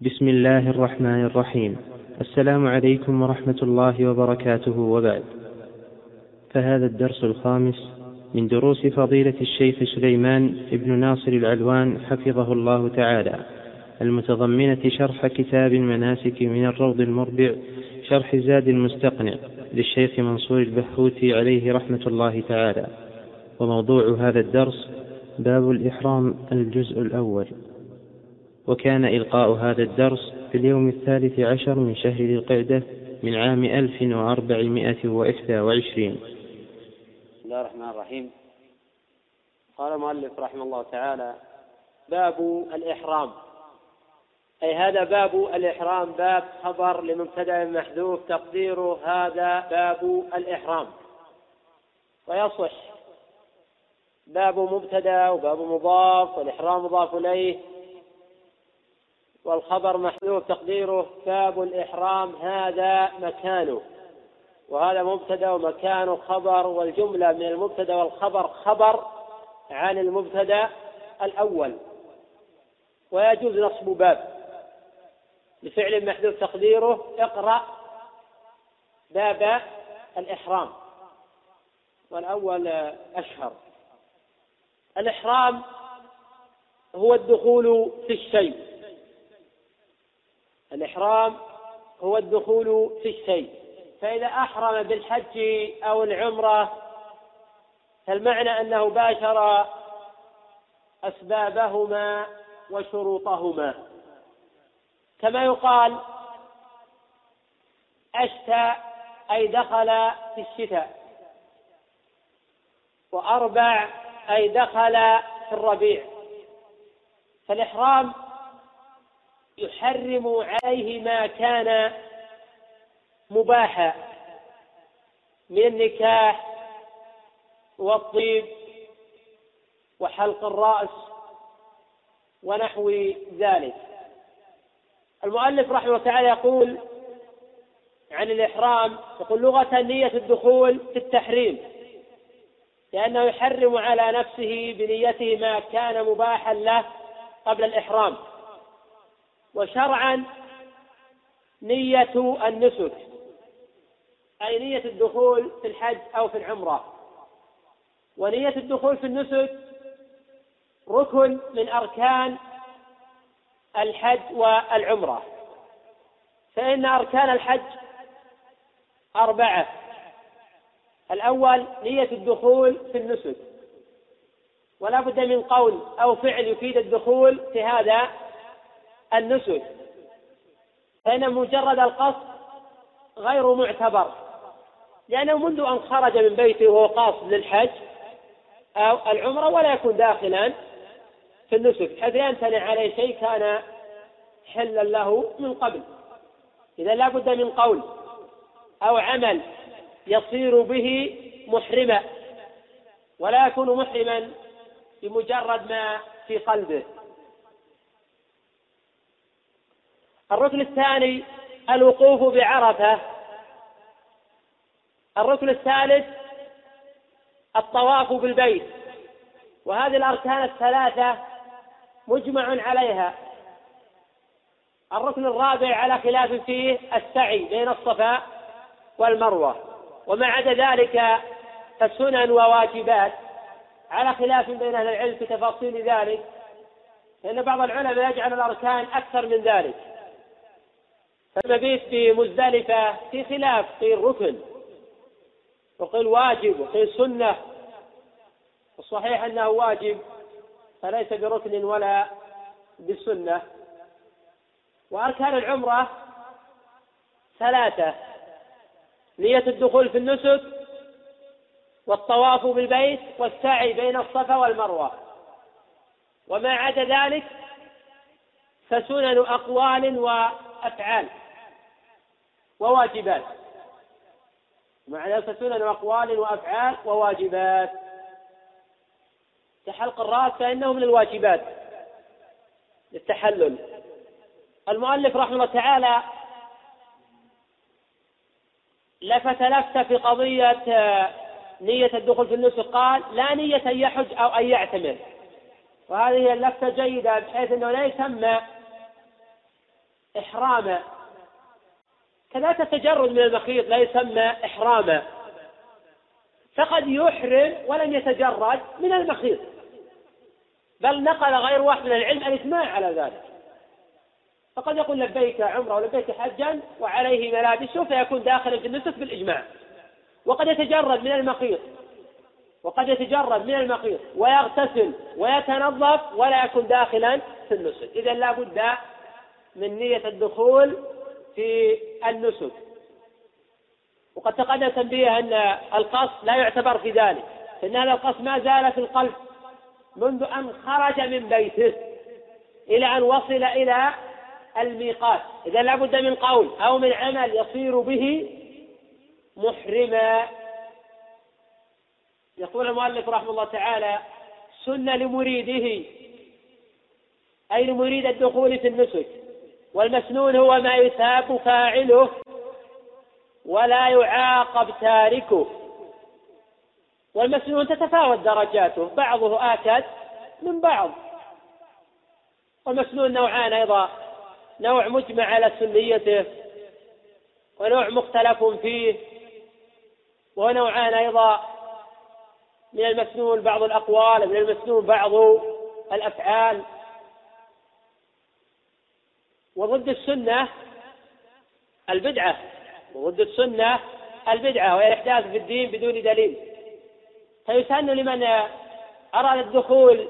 بسم الله الرحمن الرحيم. السلام عليكم ورحمة الله وبركاته وبعد. فهذا الدرس الخامس من دروس فضيلة الشيخ سليمان بن ناصر العلوان حفظه الله تعالى. المتضمنة شرح كتاب المناسك من الروض المربع شرح زاد المستقنع للشيخ منصور البحوثي عليه رحمة الله تعالى. وموضوع هذا الدرس باب الإحرام الجزء الأول. وكان إلقاء هذا الدرس في اليوم الثالث عشر من شهر ذي القعدة من عام ألف وأربعمائة وإحدى وعشرين. بسم الله الرحمن الرحيم. قال المؤلف رحمه الله تعالى باب الإحرام. أي هذا باب الإحرام باب خبر لمبتدأ محذوف تقديره هذا باب الإحرام. ويصح باب مبتدأ وباب مضاف والإحرام مضاف إليه. والخبر محذوف تقديره باب الإحرام هذا مكانه. وهذا مبتدا ومكانه خبر والجملة من المبتدا والخبر خبر عن المبتدا الأول. ويجوز نصب باب. لفعل محذوف تقديره اقرأ باب الإحرام. والأول أشهر. الإحرام هو الدخول في الشيء. الإحرام هو الدخول في الشيء. فإذا أحرم بالحج أو العمرة فالمعنى أنه باشر أسبابهما وشروطهما. كما يقال أشتى أي دخل في الشتاء وأربع أي دخل في الربيع. فالإحرام يحرم عليه ما كان مباحا من النكاح والطيب وحلق الرأس ونحو ذلك. المؤلف رحمه الله تعالى يقول عن الإحرام يقول لغة نية الدخول في التحريم لأنه يحرم على نفسه بنيته ما كان مباحا له قبل الإحرام. وشرعا نية النسك أي نية الدخول في الحج أو في العمرة. ونية الدخول في النسك ركن من أركان الحج والعمرة. فإن أركان الحج أربعة. الأول نية الدخول في النسك. ولا بد من قول أو فعل يفيد الدخول في هذا النسك. فإن مجرد القصد غير معتبر. لأنه منذ أن خرج من بيته وهو قاصد للحج أو العمرة ولا يكون داخلا في النسك. حيث يمتنع عليه شيء كان حلا له من قبل. إذا لا بد من قول أو عمل يصير به محرما. ولا يكون محرما بمجرد ما في قلبه. الركن الثاني الوقوف بعرفة. الركن الثالث الطواف بالبيت. وهذه الأركان الثلاثة مجمع عليها. الركن الرابع على خلاف فيه السعي بين الصفا والمروة. وما عدا ذلك فسنن وواجبات على خلاف بين أهل العلم في تفاصيل ذلك لأن بعض العلماء يجعل الأركان أكثر من ذلك. فالمبيت في مزدلفة في خلاف قيل ركن وقيل واجب وقيل سنة. الصحيح أنه واجب فليس بركن ولا بسنة وأركان العمرة ثلاثة نية الدخول في النسك والطواف بالبيت والسعي بين الصفا والمروة. وما عدا ذلك فسنن أقوال وأفعال. وواجبات. معنى سنن وأقوال وأفعال وواجبات. كحلق الرأس فإنه من الواجبات. للتحلل المؤلف رحمه الله تعالى لفت لفت في قضية نية الدخول في النسك قال لا نية أن يحج أو أن يعتمر. وهذه اللفتة جيدة بحيث أنه لا يسمى إحراما كذلك التجرد من المخيط لا يسمى إحراما فقد يحرم ولم يتجرد من المخيط. بل نقل غير واحد من العلم الإجماع على ذلك. فقد يقول لبيك عمرة ولبيك حجا وعليه ملابسه فيكون داخلا في النسك بالإجماع. وقد يتجرد من المخيط. وقد يتجرد من المخيط. ويغتسل ويتنظف ولا يكون داخلا في النسك إذا لا بد من نية الدخول في النسك. وقد تقدم تنبيه أن القصد لا يعتبر في ذلك فإن هذا القصد ما زال في القلب منذ أن خرج من بيته إلى أن وصل إلى الميقات. إذا لا بد من قول أو من عمل يصير به محرما. يقول المؤلف رحمه الله تعالى سن لمريده أي لمريد الدخول في النسك. والمسنون هو ما يثاب فاعله ولا يعاقب تاركه. والمسنون تتفاوت درجاته بعضه آكد من بعض. والمسنون نوعان أيضا نوع مجمع على سنيته ونوع مختلف فيه. ونوعان أيضا من المسنون بعض الأقوال من المسنون بعض الأفعال. وضد السنة البدعة وضد السنة البدعة وهي الإحداث في الدين بدون دليل. فيسن لمن أراد الدخول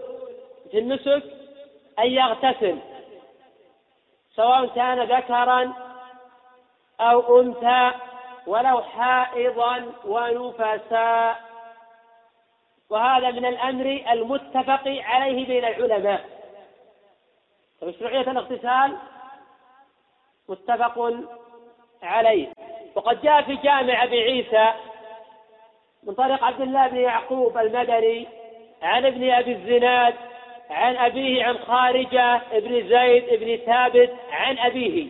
في النسك أن يغتسل سواء كان ذكرا أو أنثى ولو حائضا ونفسا وهذا من الأمر المتفق عليه بين العلماء. فمشروعية الاغتسال؟ متفق عليه. وقد جاء في جامع أبي عيسى من طريق عبد الله بن يعقوب المدني عن ابن أبي الزناد عن أبيه عن خارجة ابن زيد بن ثابت عن أبيه.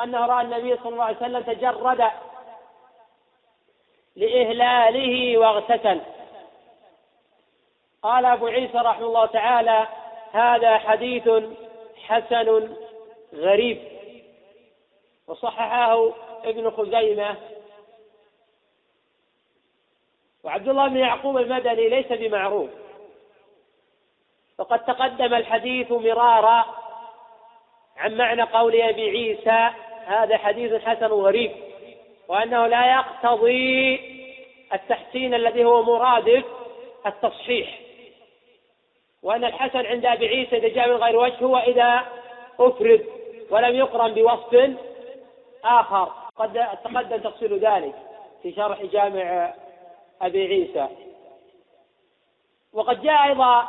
أنه رأى النبي صلى الله عليه وسلم تجرد لإهلاله واغتسل. قال أبو عيسى رحمه الله تعالى هذا حديث حسن غريب. وصححه ابن خزيمة. وعبد الله بن يعقوب المدني ليس بمعروف. وقد تقدم الحديث مرارا عن معنى قول أبي عيسى هذا حديث حسن غريب وأنه لا يقتضي التحسين الذي هو مرادف التصحيح. وأن الحسن عند أبي عيسى إذا جاء من غير وجه هو إذا أفرد. ولم يقرن بوصف آخر. قد تقدم تفصيل ذلك في شرح جامع أبي عيسى. وقد جاء أيضا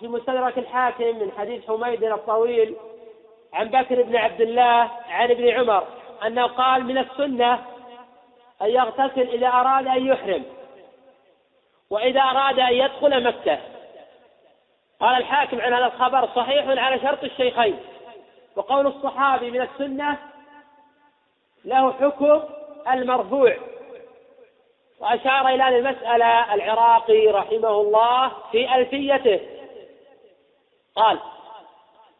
في مستدرك الحاكم من حديث حميد الطويل عن بكر بن عبد الله عن ابن عمر أنه قال من السنة أن يغتسل إذا أراد أن يحرم وإذا أراد أن يدخل مكة. قال الحاكم عن هذا الخبر صحيح على شرط الشيخين. وقول الصحابي من السنة له حكم المرفوع. وأشار إلى المسألة العراقي رحمه الله في ألفيته. قال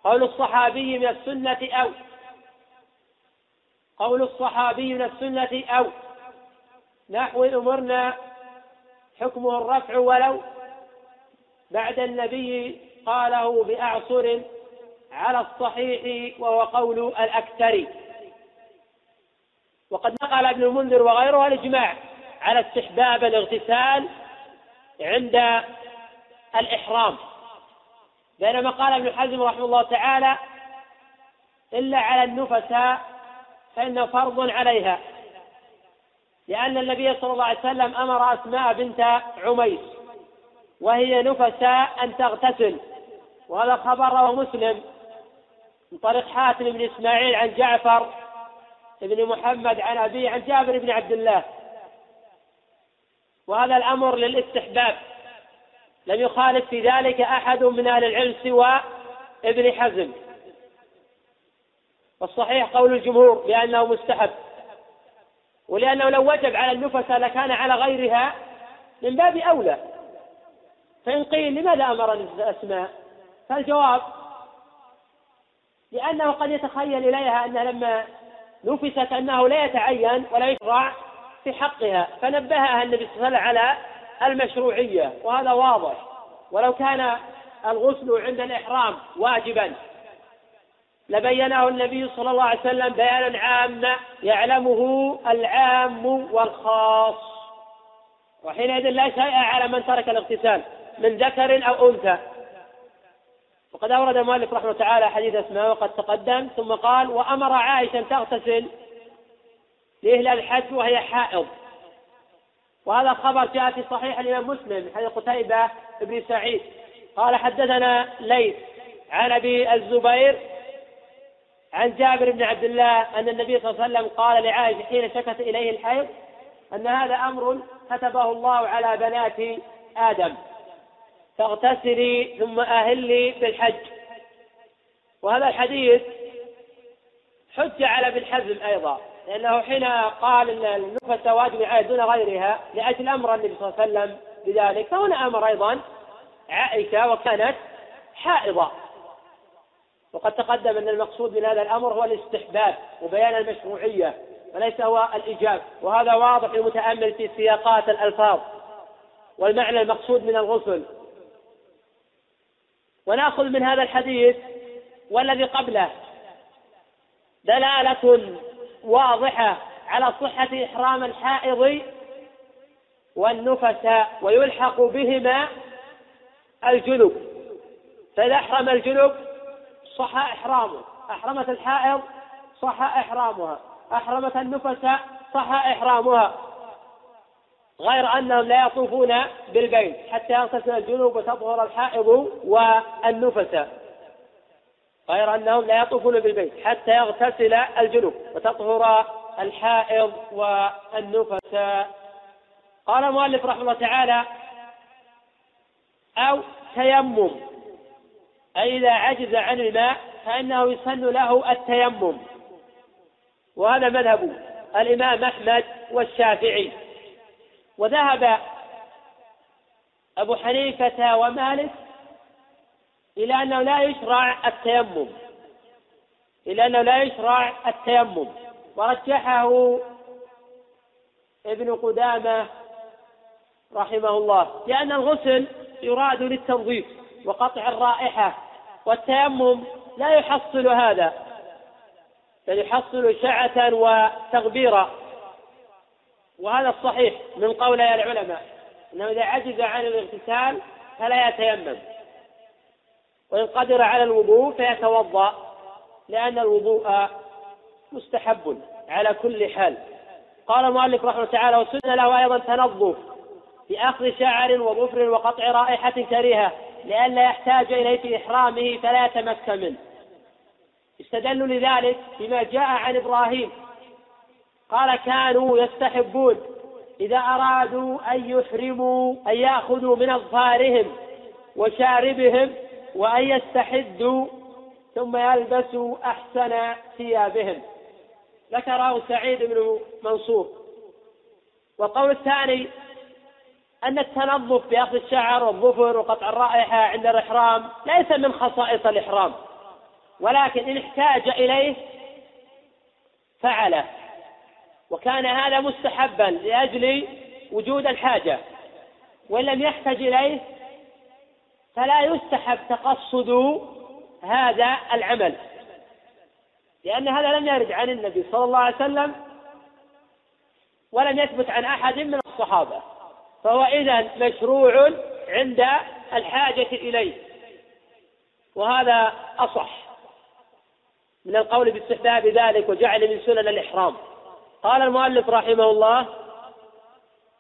قول الصحابي من السنة أو. قول الصحابي من السنة أو. نحو أمرنا حكمه الرفع ولو. بعد النبي قاله بأعصر على الصحيح وهو قول الأكثر وقد نقل ابن المنذر وغيره الإجماع على استحباب الاغتسال عند الإحرام. بينما قال ابن حزم رحمه الله تعالى إلا على النفساء فإنه فرض عليها لأن النبي صلى الله عليه وسلم أمر أسماء بنت عميس وهي نفساء أن تغتسل وهذا خبر مسلم. من طريق حاتم بن إسماعيل عن جعفر بن محمد عن أبيه عن جابر بن عبد الله. وهذا الأمر للاستحباب. لم يخالف في ذلك أحد من أهل العلم سوى ابن حزم. والصحيح قول الجمهور بأنه مستحب. ولأنه لو وجب على النفساء لكان على غيرها من باب أولى. فإن قيل لماذا أمر الأسماء فالجواب لأنه قد يتخيل إليها أنها لما نفست أنه لا يتعين ولا يشرع في حقها فنبهها النبي صلى الله عليه وسلم على المشروعية وهذا واضح. ولو كان الغسل عند الإحرام واجبا لبينه النبي صلى الله عليه وسلم بيانا عاما يعلمه العام والخاص. وحينئذ لا شيء على من ترك الاغتسال من ذكر أو أنثى. وقد أورد المؤلف رحمه تعالى حديث أسماء وقد تقدم ثم قال وأمر عائشة أن تغتسل لإهلال الحج وهي حائض. وهذا خبر جاء في صحيح الإمام مسلم حديث قتيبة بن سعيد. قال حدثنا ليث عن أبي الزبير عن جابر بن عبد الله أن النبي صلى الله عليه وسلم قال لعائشة حين شكت إليه الحيض أن هذا أمر كتبه الله على بنات آدم. فاغتسلي ثم أهلي بالحج. وهذا الحديث حج على ابن حزم أيضا لأنه حين قال أن النفس واجب عائد دون غيرها لأجل أمر النبي صلى الله عليه وسلم بذلك فهنا أمر أيضا عائشة وكانت حائضة. وقد تقدم أن المقصود من هذا الأمر هو الاستحباب وبيان المشروعية وليس هو الإيجاب وهذا واضح للمتأمل في سياقات الألفاظ. والمعنى المقصود من الغسل ونأخذ من هذا الحديث والذي قبله دلالة واضحة على صحة إحرام الحائض والنفس ويلحق بهما الجنب فإذا أحرم الجنب صح إحرامه. أحرمت الحائض صح إحرامها. أحرمت النفس صح إحرامها. غير أنهم لا يطوفون بالبيت حتى يغتسل الجنوب وتطهر الحائض والنفس. غير أنهم لا يطوفون بالبيت حتى يغتسل الجنوب وتطهر الحائض والنفس. قال المؤلف رحمه الله تعالى أو تيمم. أي إذا عجز عن الماء فإنه يسن له التيمم. وهذا مذهب الإمام أحمد والشافعي. وذهب أبو حنيفة ومالك إلى أنه لا يشرع التيمم إلى أنه لا يشرع التيمم. ورجحه ابن قدامة رحمه الله لأن الغسل يراد للتنظيف وقطع الرائحة والتيمم لا يحصل هذا بل يحصل شعة وتغبيرا وهذا الصحيح من قول العلماء انه إذا عجز عن الاغتسال فلا يتيمم. وإن قدر على الوضوء فيتوضأ لأن الوضوء مستحب على كل حال. قال المؤلف رحمه الله تعالى وسن له أيضا تنظف باخذ شعر وظفر وقطع رائحة كريهة لئلا يحتاج إليه في إحرامه فلا يتمكن منه. استدلوا لذلك بما جاء عن إبراهيم قال كانوا يستحبون إذا أرادوا أن يحرموا أن يأخذوا من أظفارهم وشاربهم وأن يستحدوا ثم يلبسوا أحسن ثيابهم. ذكره سعيد بن منصور. والقول الثاني أن التنظف بأخذ الشعر والظفر وقطع الرائحة عند الإحرام ليس من خصائص الإحرام ولكن إن احتاج إليه فعله. وكان هذا مستحبا لأجل وجود الحاجة. وإن لم يحتج إليه فلا يستحب تقصد هذا العمل. لأن هذا لم يرد عن النبي صلى الله عليه وسلم ولم يثبت عن أحد من الصحابة. فهو إذا مشروع عند الحاجة إليه. وهذا أصح من القول باستحباب ذلك وجعل من سنن الإحرام. قال المؤلف رحمه الله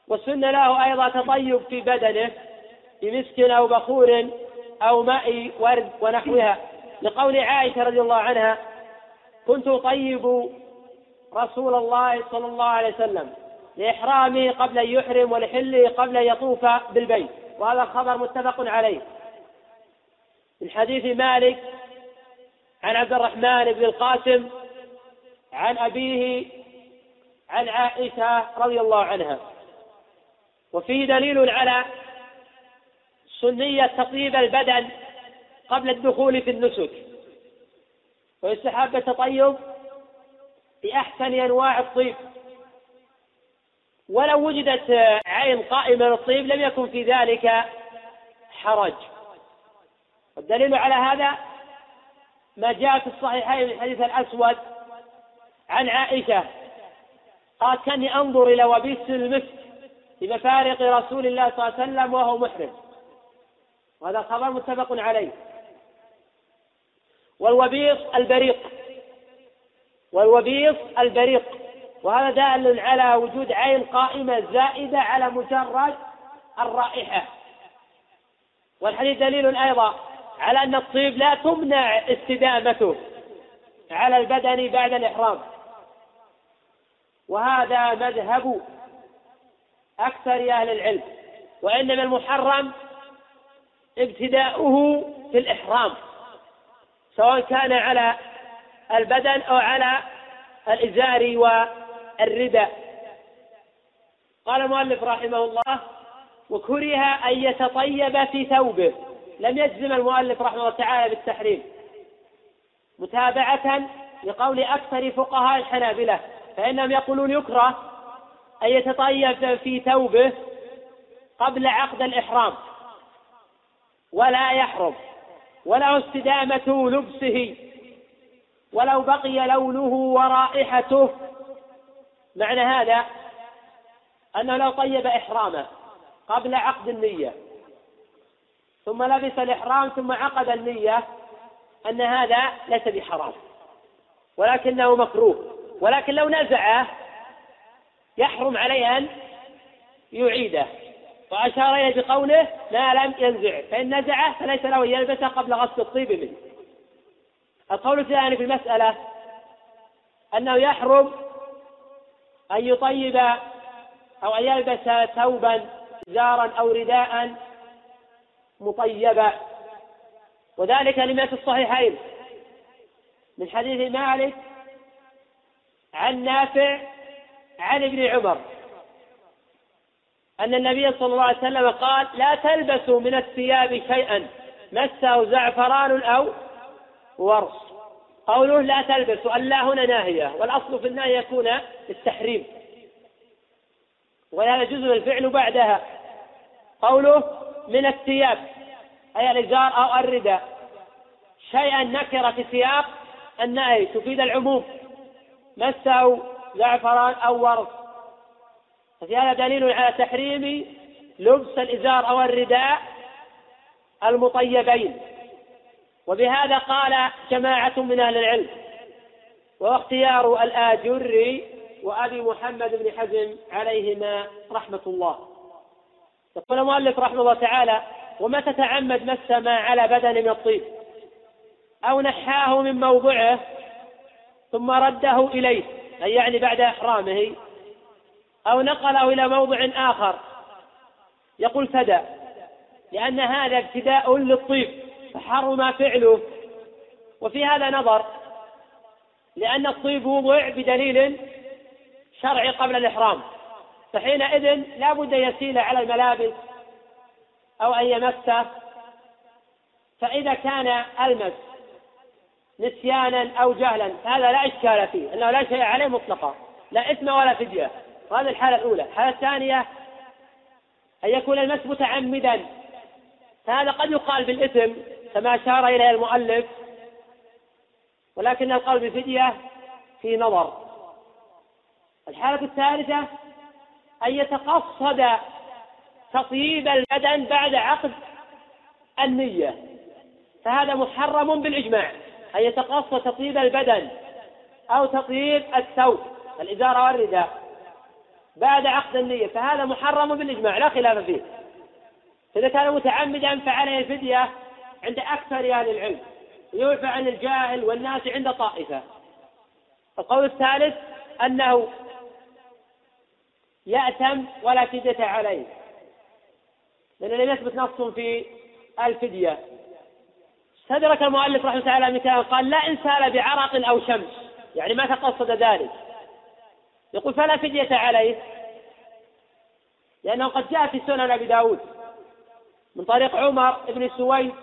والسن له أيضا تطيب في بدنه بمسك أو بخور أو ماء ورد ونحوها. لقول عائشة رضي الله عنها كنت أطيب رسول الله صلى الله عليه وسلم لإحرامه قبل أن يحرم ولحله قبل أن يطوف بالبيت. وهذا الخبر متفق عليه. من حديث مالك عن عبد الرحمن بن القاسم عن أبيه عن عائشة رضي الله عنها. وفيه دليل على سنية تطيب البدن قبل الدخول في النسك. ويستحب التطيب بأحسن أنواع الطيب. ولو وجدت عين قائمة للطيب لم يكن في ذلك حرج. والدليل على هذا ما جاء في الصحيحين من حديث الأسود عن عائشة قالت كاني أنظر إلى وبيس المسك بمفارق رسول الله صلى الله عليه وسلم وهو محرم. وهذا خبر متفق عليه. والوبيص البريق. والوبيص البريق. وهذا دال على وجود عين قائمة زائدة على مجرد الرائحة. والحديث دليل أيضا على أن الطيب لا تمنع استدامته على البدن بعد الإحرام. وهذا مذهب أكثر أهل العلم وإنما المحرم ابتداؤه في الإحرام سواء كان على البدن أو على الإزار والرداء قال المؤلف رحمه الله وكره أن يتطيب في ثوبه. لم يجزم المؤلف رحمه الله تعالى بالتحريم متابعة لقول أكثر فقهاء الحنابلة. فإنهم يقولون يكره أن يتطيب في ثوبه قبل عقد الإحرام ولا يحرم وله استدامة لبسه ولو بقي لونه ورائحته. معنى هذا أنه لو طيب إحرامه قبل عقد النية ثم لبس الإحرام ثم عقد النية أن هذا ليس بحرام ولكنه مكروه. ولكن لو نزعه يحرم عليه أن يعيده. وأشار إليه بقوله ما لم ينزعه فإن نزعه فليس له أن يلبسه قبل غسل الطيب منه. القول الثاني في المسألة أنه يحرم أن يطيب أو أن يلبس ثوبا زارا أو رداء مطيبا. وذلك لما في الصحيحين. من حديث مالك عن نافع عن ابن عمر. أن النبي صلى الله عليه وسلم قال لا تلبسوا من الثياب شيئا مسه زعفران أو ورص. قوله لا تلبسوا. ألا هنا ناهية والأصل في النهي يكون التحريم. وهذا جزء الفعل بعدها. قوله من الثياب. أي الإزار أو الرداء. شيئا نكر في سياق النهي تفيد العموم. مسه زعفران أو ورق ففي هذا دليل على تحريم لبس الإزار أو الرداء المطيبين. وبهذا قال جماعة من أهل العلم. وهو اختيار الآجري وأبي محمد بن حزم عليهما رحمة الله. يقول المؤلف رحمه الله تعالى وما تتعمد مس ما على بدن من الطيب؟ أو نحاه من موضعه ثم رده إليه أي يعني بعد إحرامه أو نقله إلى موضع آخر. يقول فدى لأن هذا ابتداء للطيب فحرم فعله. وفي هذا نظر لأن الطيب وضع بدليل شرعي قبل الإحرام. فحينئذ لا بد يسيل على الملابس أو أن يمسه. فإذا كان ألمس نسيانا أو جهلا فهذا لا إشكال فيه أنه لا شيء عليه مطلقا لا إثم ولا فدية. وهذه الحالة الأولى. الحالة الثانية أن يكون المس متعمدا. فهذا قد يقال بالإثم كما أشار إليه المؤلف ولكن القول بفدية في نظر. الحالة الثالثة أن يتقصد تطيب البدن بعد عقد النية. فهذا محرم بالإجماع. أن يتقصد تطيب البدن أو تطيب الثوب الإزار والرداء. بعد عقد النية فهذا محرم بالإجماع لا خلاف فيه. فإذا كان متعمدا فعليه الفدية عند أكثر أهل العلم يعفى عن الجاهل والناس عند طائفة. القول الثالث أنه يأتم ولا فدية عليه لأن لم يثبت نص في الفدية. استدرك المؤلف رحمه الله تعالى مثال قال لا إن سال بعرق أو شمس. يعني ما تقصد ذلك. يقول فلا فدية عليه. لأنه قد جاء في سنن أبي داود من طريق عمر بن سويد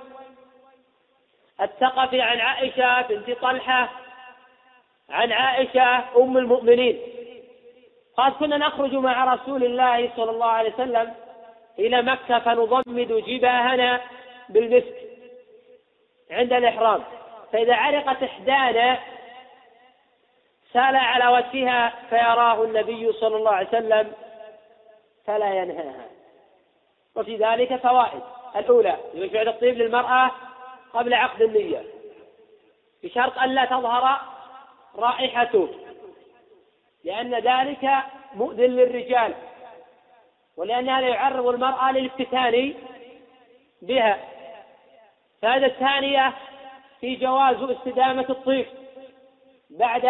الثقفي عن عائشة بنت طلحة عن عائشة أم المؤمنين. قال كنا نخرج مع رسول الله صلى الله عليه وسلم إلى مكة فنضمد جباهنا بالمسك. عند الإحرام. فإذا علقت إحدانا سأل على وجهها فيراه النبي صلى الله عليه وسلم فلا ينهاها. وفي ذلك فوائد. الأولى يشبع الطيب للمرأة قبل عقد النية. بشرط أن لا تظهر رائحته لأن ذلك مؤذن للرجال ولأن هذا يعرض المرأة للافتتان بها. الفائدة الثانية في جواز استدامة الطيب بعد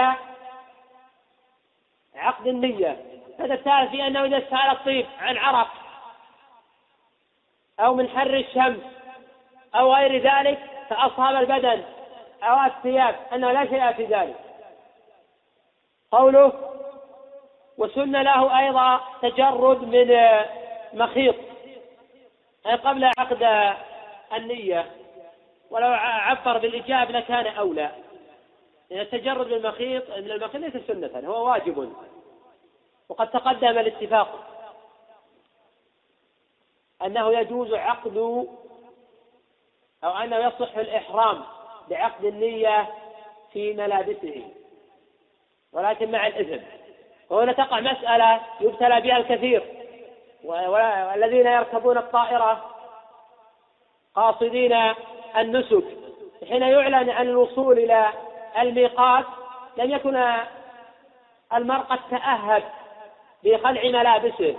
عقد النية. الفائدة الثالثة في أنه إذا استعار الطيب عن عرق أو من حر الشمس أو غير ذلك فأصاب البدن أو الثياب أنه لا شيء في ذلك. قوله وسن له أيضا تجرد من مخيط أي قبل عقد النية. ولو عبر بالإجابة لكان أولى. لأن التجرد من المخيط من المخيط ليس سنة هو واجب. وقد تقدم الاتفاق أنه يجوز عقد أو أنه يصح الإحرام بعقد النية في ملابسه. ولكن مع الإثم وهنا تقع مسألة يبتلى بها الكثير. والذين يركبون الطائرة قاصدين النسك حين يعلن عن الوصول إلى الميقات لم يكن المرء قد تأهب بخلع ملابسه.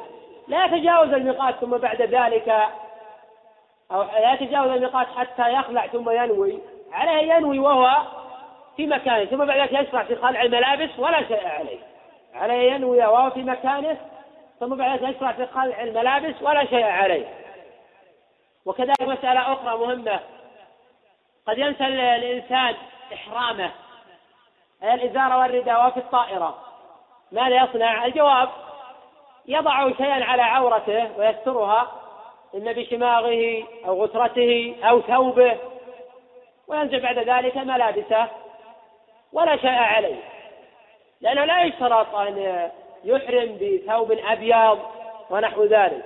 لا يتجاوز الميقات ثم بعد ذلك أو لا يتجاوز الميقات حتى يخلع ثم ينوي. عليه ينوي وهو في مكانه ثم بعد ذلك يشرع في خلع الملابس ولا شيء عليه. عليه ينوي وهو في مكانه ثم بعد ذلك يشرع في خلع الملابس ولا شيء عليه. وكذلك مسألة أخرى مهمة. قد ينسى الإنسان إحرامه. الإزار والرداء وهو في الطائرة. ماذا يصنع؟ الجواب يضع شيئا على عورته ويسترها إما بشماغه أو غترته أو ثوبه وينزع بعد ذلك ملابسه ولا شيء عليه. لأنه لا يشترط أن يحرم بثوب أبيض ونحو ذلك.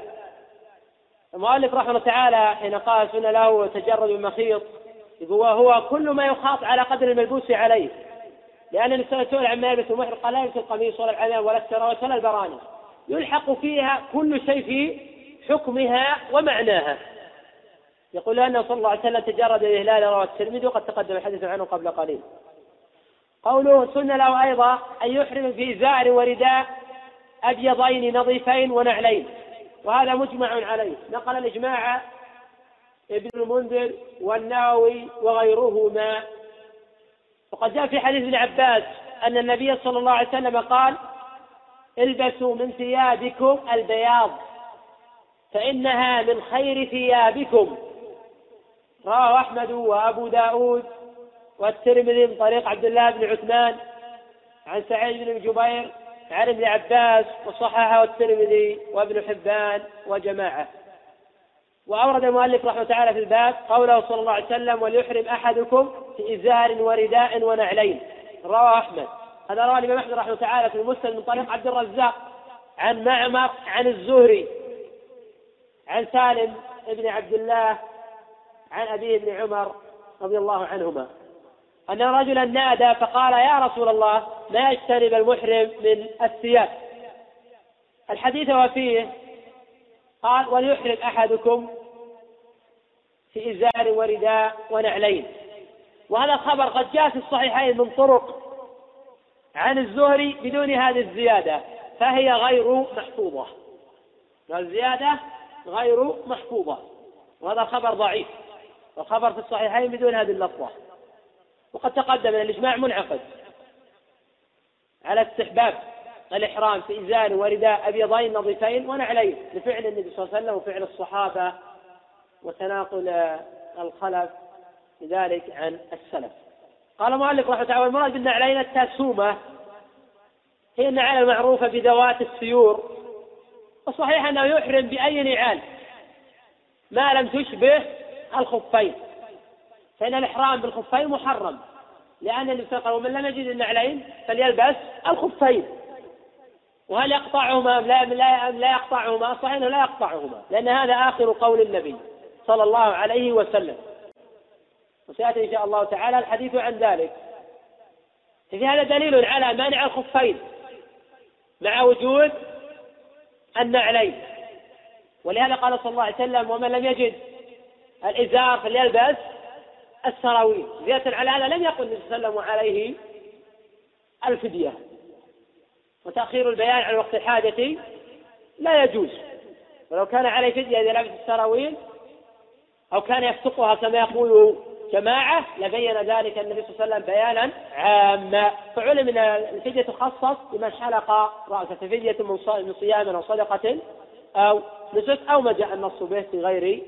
المؤلف رحمه الله تعالى حين قال سن له تجرد المخيط يقول هو كل ما يخاط على قدر الملبوس عليه. لأن الإنسان سئل عما يلبس المحرم قال لا يلبس القميص ولا العمام ولا السراويل ولا البراني. يلحق فيها كل شيء في حكمها ومعناها. يقول أنه صلى الله عليه وسلم تجرد الإهلال رواه الترمذي وقد تقدم الحديث عنه قبل قليل. قوله سن له أيضا أن يحرم في زار ورداء أبيضين نظيفين ونعلين. وهذا مجمع عليه. نقل الإجماع ابن المنذر والنووي وغيرهما. وقد جاء في حديث ابن عباس أن النبي صلى الله عليه وسلم قال البسوا من ثيابكم البياض فإنها من خير ثيابكم. رواه أحمد وأبو داود والترمذي من طريق عبد الله بن عثمان عن سعيد بن جبير عن ابن عباس وصححه الترمذي وابن حبان وجماعة. وأورد المؤلف رحمه تعالى في الباب قوله صلى الله عليه وسلم وليحرم أحدكم في إزار ورداء ونعلين رواه أحمد. هذا رواه الإمام أحمد رحمه تعالى في المسلم من طريق عبد الرزاق عن معمر عن الزهري عن سالم بن عبد الله عن أبيه بن عمر رضي الله عنهما. أن رجلا نادى فقال يا رسول الله ما يجتنب المحرم من الثياب؟ الحديث وفيه قال وليحرم أحدكم في إزار ورداء ونعلين. وهذا الخبر قد جاء في الصحيحين من طرق عن الزهري بدون هذه الزيادة فهي غير محفوظة. والزيادة غير محفوظة. وهذا خبر ضعيف. والخبر في الصحيحين بدون هذه اللفظة. وقد تقدم أن الإجماع منعقد. على استحباب الإحرام في إزار ورداء أبيضين نظيفين ونعلين لفعل النبي صلى الله عليه وسلم وفعل الصحابة وتناقل الخلف لذلك عن السلف. قال مؤلف رحمه الله تعالى المراد بالنعلين التاسومة هي النعال المعروفة بذوات السيور والصحيح أنه يحرم بأي نعال ما لم تشبه الخفين. فإن الإحرام بالخفين محرم لأن النبي صلى ومن لم يجد النعلين فليلبس الخفين. وهل يقطعهما لا لا لا يقطعهما؟ صحيح لا يقطعهما لأن هذا آخر قول النبي. صلى الله عليه وسلم. وسيأتي إن شاء الله تعالى الحديث عن ذلك. في هذا دليل على منع الخفين مع وجود النعلين. ولهذا قال صلى الله عليه وسلم ومن لم يجد الإزار فليلبس السراويل. زيادة على هذا لم يقل النبي صلى الله عليه وسلم عليه الفدية. وتأخير البيان عن وقت الحاجة لا يجوز. ولو كان عليه فدية إذا لبس السراويل أو كان يفتقها كما يقول جماعة لبين ذلك النبي صلى الله عليه وسلم بيانا عاما. فعلم أن الفدية تخصص لمن حلق رأسه فدية من صيام أو صدقة أو نسك أو ما جاء النص به في غير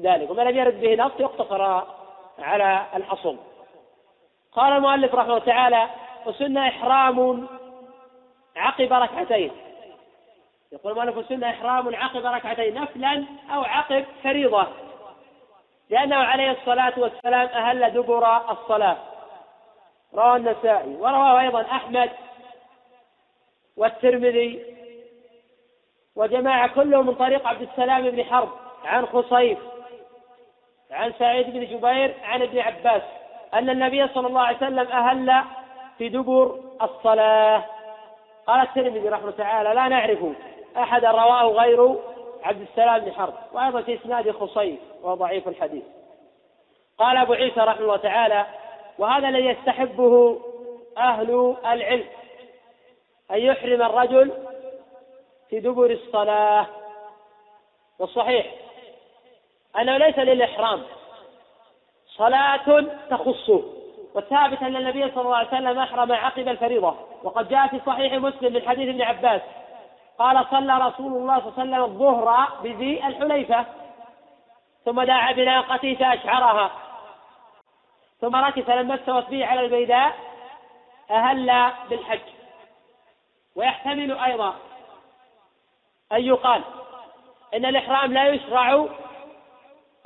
ذلك. وما لم يرد به نص يقتصر على الأصل. قال المؤلف رحمه الله تعالى وسنة إحرام عقب ركعتين. يقول المؤلف وسنة إحرام عقب ركعتين نفلا أو عقب فريضة. لأنه عليه الصلاة والسلام أهل دبر الصلاة. رواه النسائي ورواه أيضا أحمد والترمذي وجماعة كلهم من طريق عبد السلام بن حرب عن خصيف عن سعيد بن جبير عن ابن عباس أن النبي صلى الله عليه وسلم أهل في دبر الصلاة. قال الترمذي رحمه تعالى لا نعرف أحدا رواه غير عبد السلام بن حرب وأيضا في إسناد خصيف وهو ضعيف الحديث. قال أبو عيسى رحمه الله تعالى وهذا الذي يستحبه أهل العلم أن يحرم الرجل في دبر الصلاة. والصحيح أنه ليس للإحرام صلاة تخصه والثابت أن النبي صلى الله عليه وسلم أحرم عقب الفريضة. وقد جاء في صحيح مسلم من حديث ابن عباس قال صلى رسول الله صلى الله عليه وسلم الظهر بذي الحليفة ثم دعا بناقته فأشعرها. ثم ركس لما استوت به على البيداء أهل بالحج. ويحتمل أيضا أن يقال إن الإحرام لا يشرع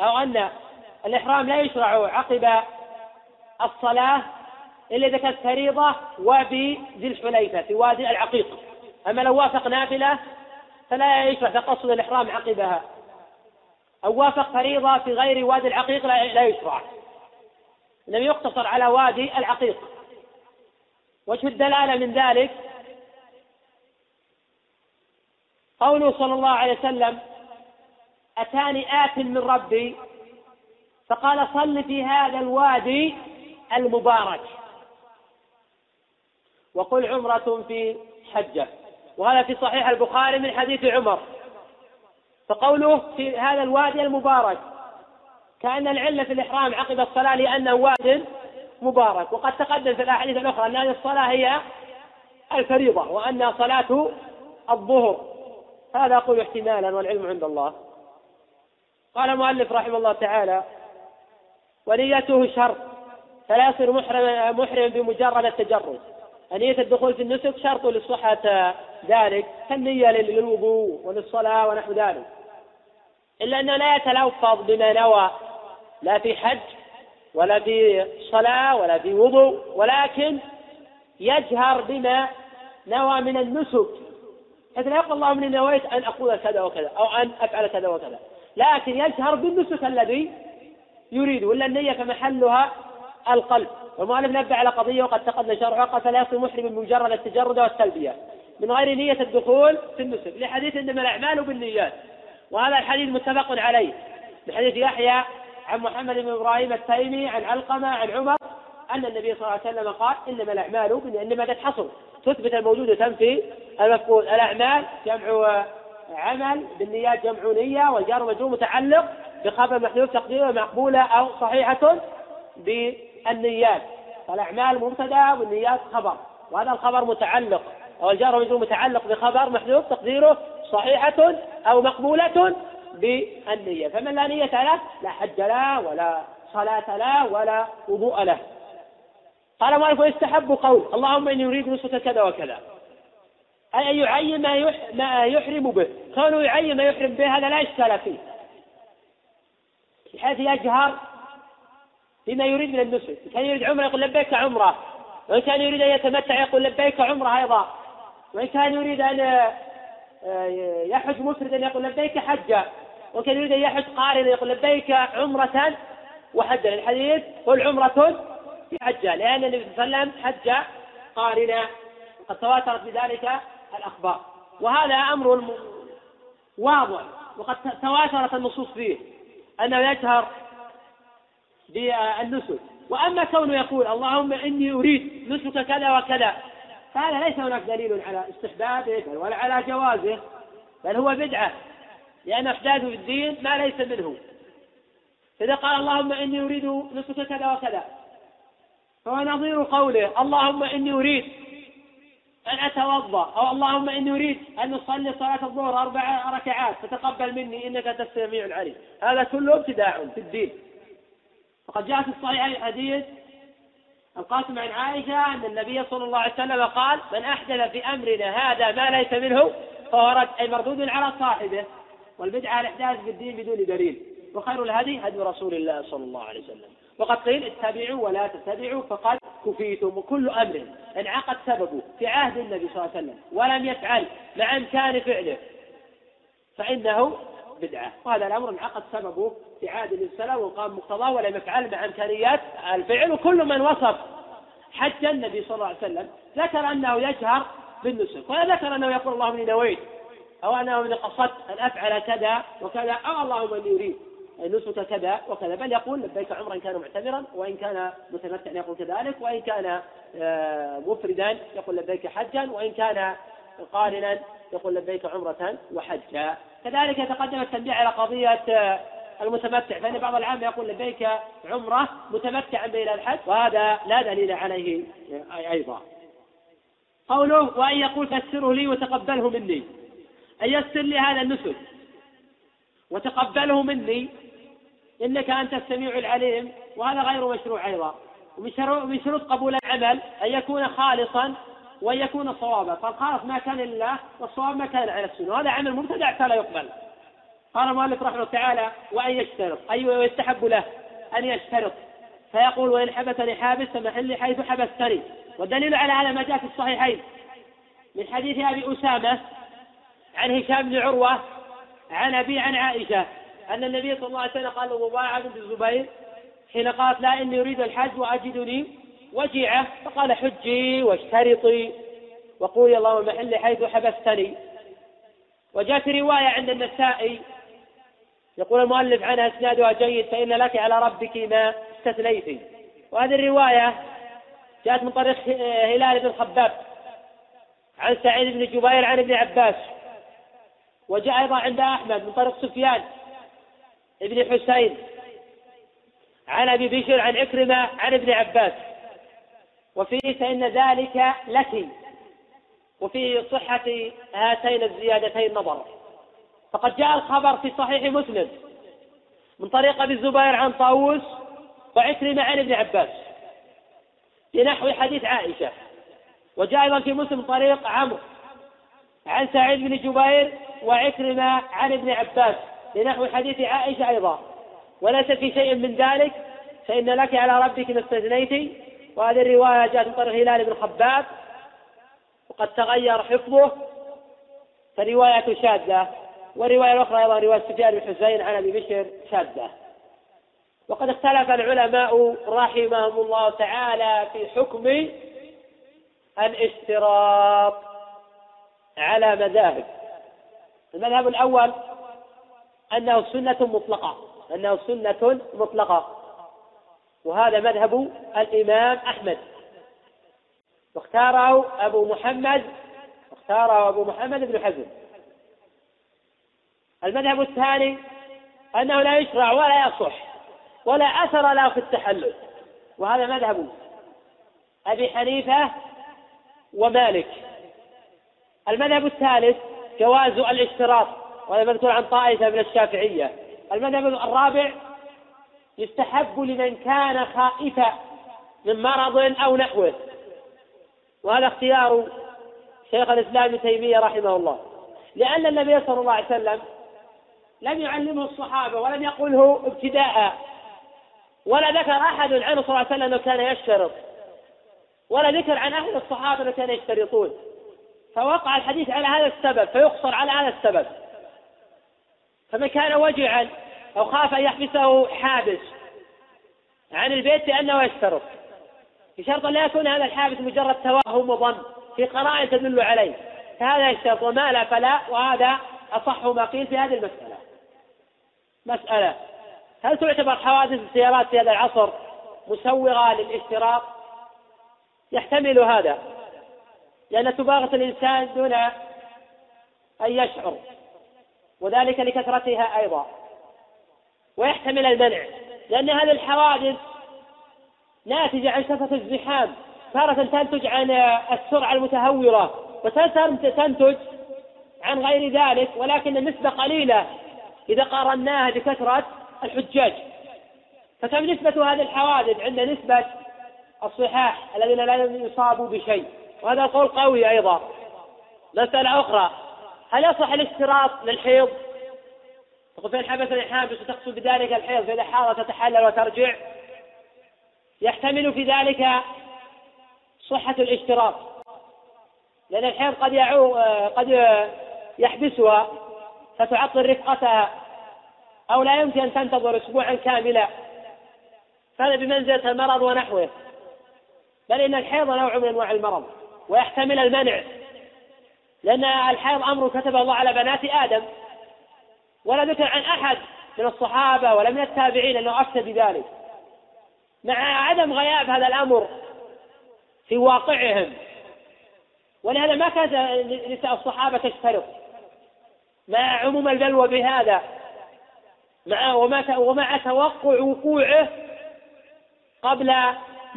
أو أن الإحرام لا يشرع عقب الصلاة إلا إذا كانت فريضة وبذي الحليفة في وادي العقيق. أما لو وافق نافلة فلا يشرع تقصد الإحرام عقبها. أو وافق فريضة في غير وادي العقيق لا يشرع لم يقتصر على وادي العقيق. وجه الدلالة من ذلك؟ قوله صلى الله عليه وسلم أتاني آت من ربي؟ فقال صل في هذا الوادي المبارك. وقل عمرة في حجة. وهذا في صحيح البخاري من حديث عمر. فقوله في هذا الوادي المبارك كأن العلة في الإحرام عقب الصلاة لأنه واد مبارك. وقد تقدم في الأحاديث الأخرى أن هذه الصلاة هي الفريضة وأنها صلاة الظهر. هذا أقول احتمالا والعلم عند الله. قال المؤلف رحمه الله تعالى ونيته شرط فلا يصير محرم محرم بمجرد التجرد. نية الدخول في النسك شرط لصحة ذلك كالنية للوضوء وللصلاة ونحو ذلك. إلا أنه لا يتلفظ بما نوى لا في حج ولا في صلاة ولا في وضوء ولكن يجهر بما نوى من النسك. لا يقول اللهم إني نويت أن أقول كذا وكذا أو أن أفعل كذا وكذا لكن يجهر بالنسك الذي يريد. ولا النية فمحلها القلب. والمؤلف نبه على قضية وقد تقدم شرحها قال فلا يصل محرم بمجرد التجرد والتلبية. من غير نية الدخول في النسك. لحديث إنما الأعمال بالنيات. وهذا الحديث متفق عليه. من حديث يحيى عن محمد بن إبراهيم التيمي عن علقمة عن عمر أن النبي صلى الله عليه وسلم قال إنما الأعمال إنما تتحصر تثبت الموجود وتنفي المفقود. الأعمال جمع عمل بالنيات جمع نية والجار مجرور متعلق بخبر محذوف تقديره مقبولة أو صحيحة بالنيات فالأعمال مبتدأ والنيات خبر وهذا الخبر متعلق أو الجار مجرور متعلق بخبر محذوف تقديره صحيحة أو مقبولة بالنية. فمن لا نية له لا حج له ولا صلاة له ولا وضوء له. قال مالك ويستحب قول اللهم إني أريد نصرة كذا وكذا. أي أن يعين ما, ما يحرم به. كونه يعين ما يحرم به هذا لا إشكال فيه. بحيث يجهر فيما يريد من النسك كان يريد عمرة يقول لبيك عمرة وإن كان يريد أن يتمتع يقول لبيك عمرة أيضا وإن كان يريد أن آه، يحج مفردا يقول لبيك حجا وإن كان يريد أن يحج قارنا يقول لبيك عمرة وحجا. الحديث قل عمرة في حجة لأن النبي صلى الله عليه وسلم حج قارنا وقد تواترت بذلك الأخبار. وهذا أمر واضح وقد تواترت النصوص فيه أنه يجهر بالنسك وأما كونه يقول اللهم إني أريد نسك كذا وكذا فهذا ليس هناك دليل على استحبابه ولا على جوازه بل هو بدعة لأن إحداثه في الدين ما ليس منه. فإذا قال اللهم إني أريد نسك كذا وكذا فهو نظير قوله اللهم إني أريد أن أتوضأ أو اللهم إني أريد أن نصلي صلاة الظهر أربع ركعات فتقبل مني إنك أنت السميع العليم. هذا كله ابتداع في الدين. وقد جاء في الصحيح حديث القاسم عن عائشة أن النبي صلى الله عليه وسلم قال من أحدث في أمرنا هذا ما ليس منه فهو رد أي مردود على صاحبه والبدعة الإحداث في الدين بدون دليل. وخير الهدي هدي رسول الله صلى الله عليه وسلم. وقد قيل اتبعوا ولا تتبعوا فقد كفيتم وكل أمر انعقد سببه في عهد النبي صلى الله عليه وسلم ولم يفعل مع إمكان فعله. فإنه بدعة. وهذا الأمر انعقد سببه في عهد وسلم وقام مقتضاه ولم يفعل مع إمكانيات الفعل وكل من وصف حج النبي صلى الله عليه وسلم. ذكر أنه يجهر بالنسك ولا ذكر أنه يقول اللهم إني نويت أو أنه إني قصدت أن أفعل كذا وكذا. أو اللهم إني أريد نسك كذا وكذا. بل يقول لبيك عمرا كان معتمرا وإن كان متمتعا يقول كذلك وإن كان آه، مفردا يقول لبيك حجا وإن كان قارنا يقول لبيك عمرة وحجا كذلك تقدم التنبيه على قضية آه، المتمتع فإن بعض العامة يقول لبيك عمرة متمتعا بين الحج وهذا لا دليل عليه أيضا. قوله وأن يقول فسره لي وتقبله مني. أن يسر لي هذا النسك؟ وتقبله مني؟ إنك أنت السميع العليم وهذا غير مشروع أيضا. ومن شروط قبول العمل أن يكون خالصا وأن يكون صوابا. فالخالص ما كان لله والصواب ما كان على السنة. وهذا عمل مبتدع فلا يقبل. قال المؤلف رحمه الله تعالى وأن يشترط أي ويستحب له أن يشترط. فيقول وإن حبسني حابس فمحلي حيث حبستني. والدليل على هذا ما جاء في الصحيحين. من حديث أبي أسامة عن هشام بن عروة عن أبي عن عائشة أن النبي صلى الله عليه وسلم قال لمبايعة بنت الزبير حين قالت لا إني أريد الحج وأجدني وجيعة فقال حجي واشترطي وقولي اللهم محل حيث حبستني. وجاءت رواية عند النسائي يقول المؤلف عنها إسنادها جيد فإن لك على ربك ما استثنيت. وهذه الرواية جاءت من طريق هلال بن خباب عن سعيد بن جبير عن ابن عباس. وجاء أيضا عند أحمد من طريق سفيان ابن حسين عن أبي بشر عن عكرمه عن ابن عباس. وفيه فإن ذلك لك. وفي صحة هاتين الزيادتين نظر. فقد جاء الخبر في صحيح مسلم من طريق أبي الزبير عن طاووس وعكرمة عن ابن عباس بنحو حديث عائشة. وجاء أيضا في مسلم طريق عمرو عن سعيد بن جبير وعكرمة عن ابن عباس لنحو حديث عائشة أيضا. وليس في شيء من ذلك فإن لك على ربك ما استثنيت. وهذه الرواية جاءت من طريق هلال بن خباب وقد تغير حفظه فرواية شاذة والرواية الأخرى أيضا رواية سفيان بن حسين عن أبي بشر شاذة. وقد اختلف العلماء رحمهم الله تعالى في حكم الاشتراط على مذاهب. المذهب الأول أنه سنة مطلقة أنه سنة مطلقة. وهذا مذهب الإمام أحمد. واختاره أبو محمد اختاره أبو محمد بن حزم. المذهب الثاني أنه لا يشرع ولا يصح ولا أثر له في التحلل وهذا مذهب أبي حنيفة ومالك. المذهب الثالث جواز الاشتراط وهذا مذكور عن طائفة من الشافعية. المذهب الرابع يستحب لمن كان خائفا من مرض أو نحوه. وهذا اختيار شيخ الإسلام ابن تيمية رحمه الله. لأن النبي صلى الله عليه وسلم لم يعلمه الصحابة ولم يقله ابتداء ولا ذكر أحد عنه صلى الله عليه وسلم أنه كان يشترط ولا ذكر عن أحد الصحابة أنه كانوا يشترطون. فوقع الحديث على هذا السبب فيقصر على هذا السبب. فمن كان وجعا أو خاف أن يحبسه حابس عن البيت لأنه يشترط. بشرط لا يكون هذا الحابس مجرد توهم وظن في قرائن تدل عليه. فهذا يشترط. وما لا فلا وهذا أصح ما قيل في هذه المسألة. مسألة. هل تعتبر حوادث السيارات في هذا العصر مسوغة للاشتراط؟ يحتمل هذا. لأن تباغت الإنسان دون أن يشعر. وذلك لكثرتها أيضا. ويحتمل المنع لأن هذه الحوادث ناتجة عن كثرة الزحام تارة تنتج عن السرعة المتهورة وتارة تنتج عن غير ذلك ولكن النسبة قليلة إذا قارناها بكثرة الحجاج. فكم نسبة هذه الحوادث عند نسبة الصحاح الذين لا يصابوا بشيء؟ وهذا القول قوي أيضا. مسألة أخرى هل يصح الاشتراط للحيض؟ تقول فإن حبسني حابس وتقصد بذلك الحيض؟ فإذا حاضت تتحلل وترجع. يحتمل في ذلك صحة الاشتراط. لأن الحيض قد يعو قد يحبسها فتعطل رفقتها أو لا يمكن أن تنتظر أسبوعا كاملا. فهذا بمنزلة المرض ونحوه. بل إن الحيض نوع من أنواع المرض ويحتمل المنع. لأن الحيض أمر كتب الله على بنات آدم. ولا ذكر عن أحد من الصحابة ولا من التابعين أنه أفتى بذلك. مع عدم غياب هذا الأمر في واقعهم. ولهذا ما كانت نساء الصحابة تشترط. مع عموم البلوى بهذا. مع وما ومع توقع وقوعه قبل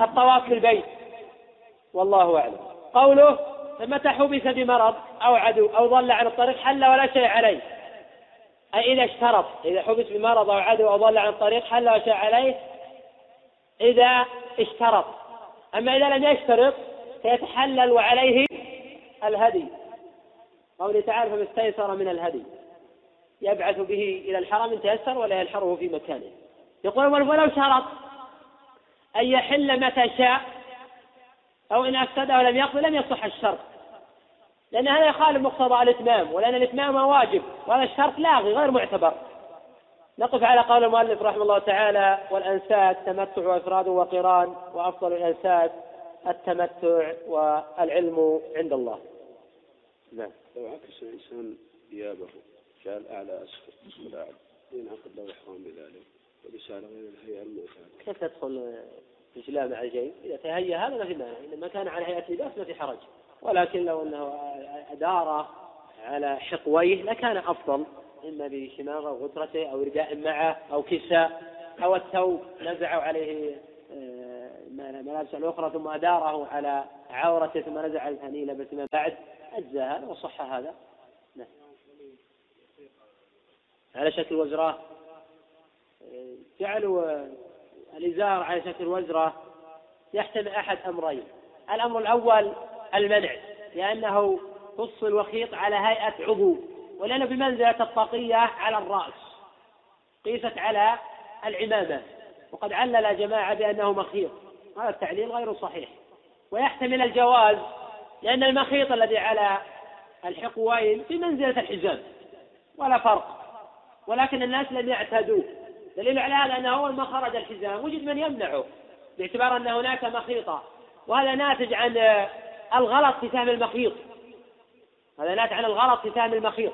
الطواف بالبيت والله أعلم. قوله فمتى حبس بمرض أو عدو أو ضل عن الطريق حل ولا شيء عليه. أي إذا اشترط إذا حبس بمرض أو عدو أو ضل عن الطريق حل ولا شيء عليه؟ إذا اشترط. أما إذا لم يشترط فيتحلل وعليه الهدي. قوله تعالى فما استيسر من الهدي. يبعث به إلى الحرم إن تيسر ولا يلحره في مكانه. يقول ولو شرط أن يحل متى شاء أو إن أفسده ولم يقضي لم يصح الشرط. لأن هذا يخالف مقتضى الإتمام ولأن الإتمام واجب وهذا الشرط لاغي غير معتبر. نقف على قول المؤلف رحمه الله تعالى والأنسات تمتع وإفراد وقران وأفضل الأنسات التمتع والعلم عند الله. نعم. لو عكس الإنسان ثيابه جعل أعلى أسفل أسفل أعلى ينعقد له إحرام بذلك وليس على غير الهيئة المعتادة كيف تدخل الإسلام مع الجيب إذا تهيأ هذا ما في مانع إذا ما كان على هيئة لباس ما في حرج. ولكن لو أنه أدار على حقويه لكان أفضل إما بشماغه وغترته أو رداء معه أو كساء أو الثوب نزعوا عليه الملابس آه، الأخرى ثم أداره على عورته ثم نزع الثاني لبس ما بعد أجزى هذا وصح هذا. نعم. على شكل وزراه آه، جعلوا الإزار على شكل وزرة يحتمل أحد أمرين. الأمر الأول المنع لأنه قص الوخيط على هيئة عضو ولأنه بمنزلة الطاقية على الرأس قيست على العمامة وقد علل جماعة بأنه مخيط هذا التعليل غير صحيح. ويحتمل الجواز لأن المخيط الذي على الحقوين في منزلة الحزام ولا فرق ولكن الناس لم يعتادوه دليل على هذا أنه أول ما خرج الحزام وجد من يمنعه باعتبار أن هناك مخيطة وهذا ناتج عن الغلط في فهم المخيط. هذا ناتج عن الغلط في فهم المخيط.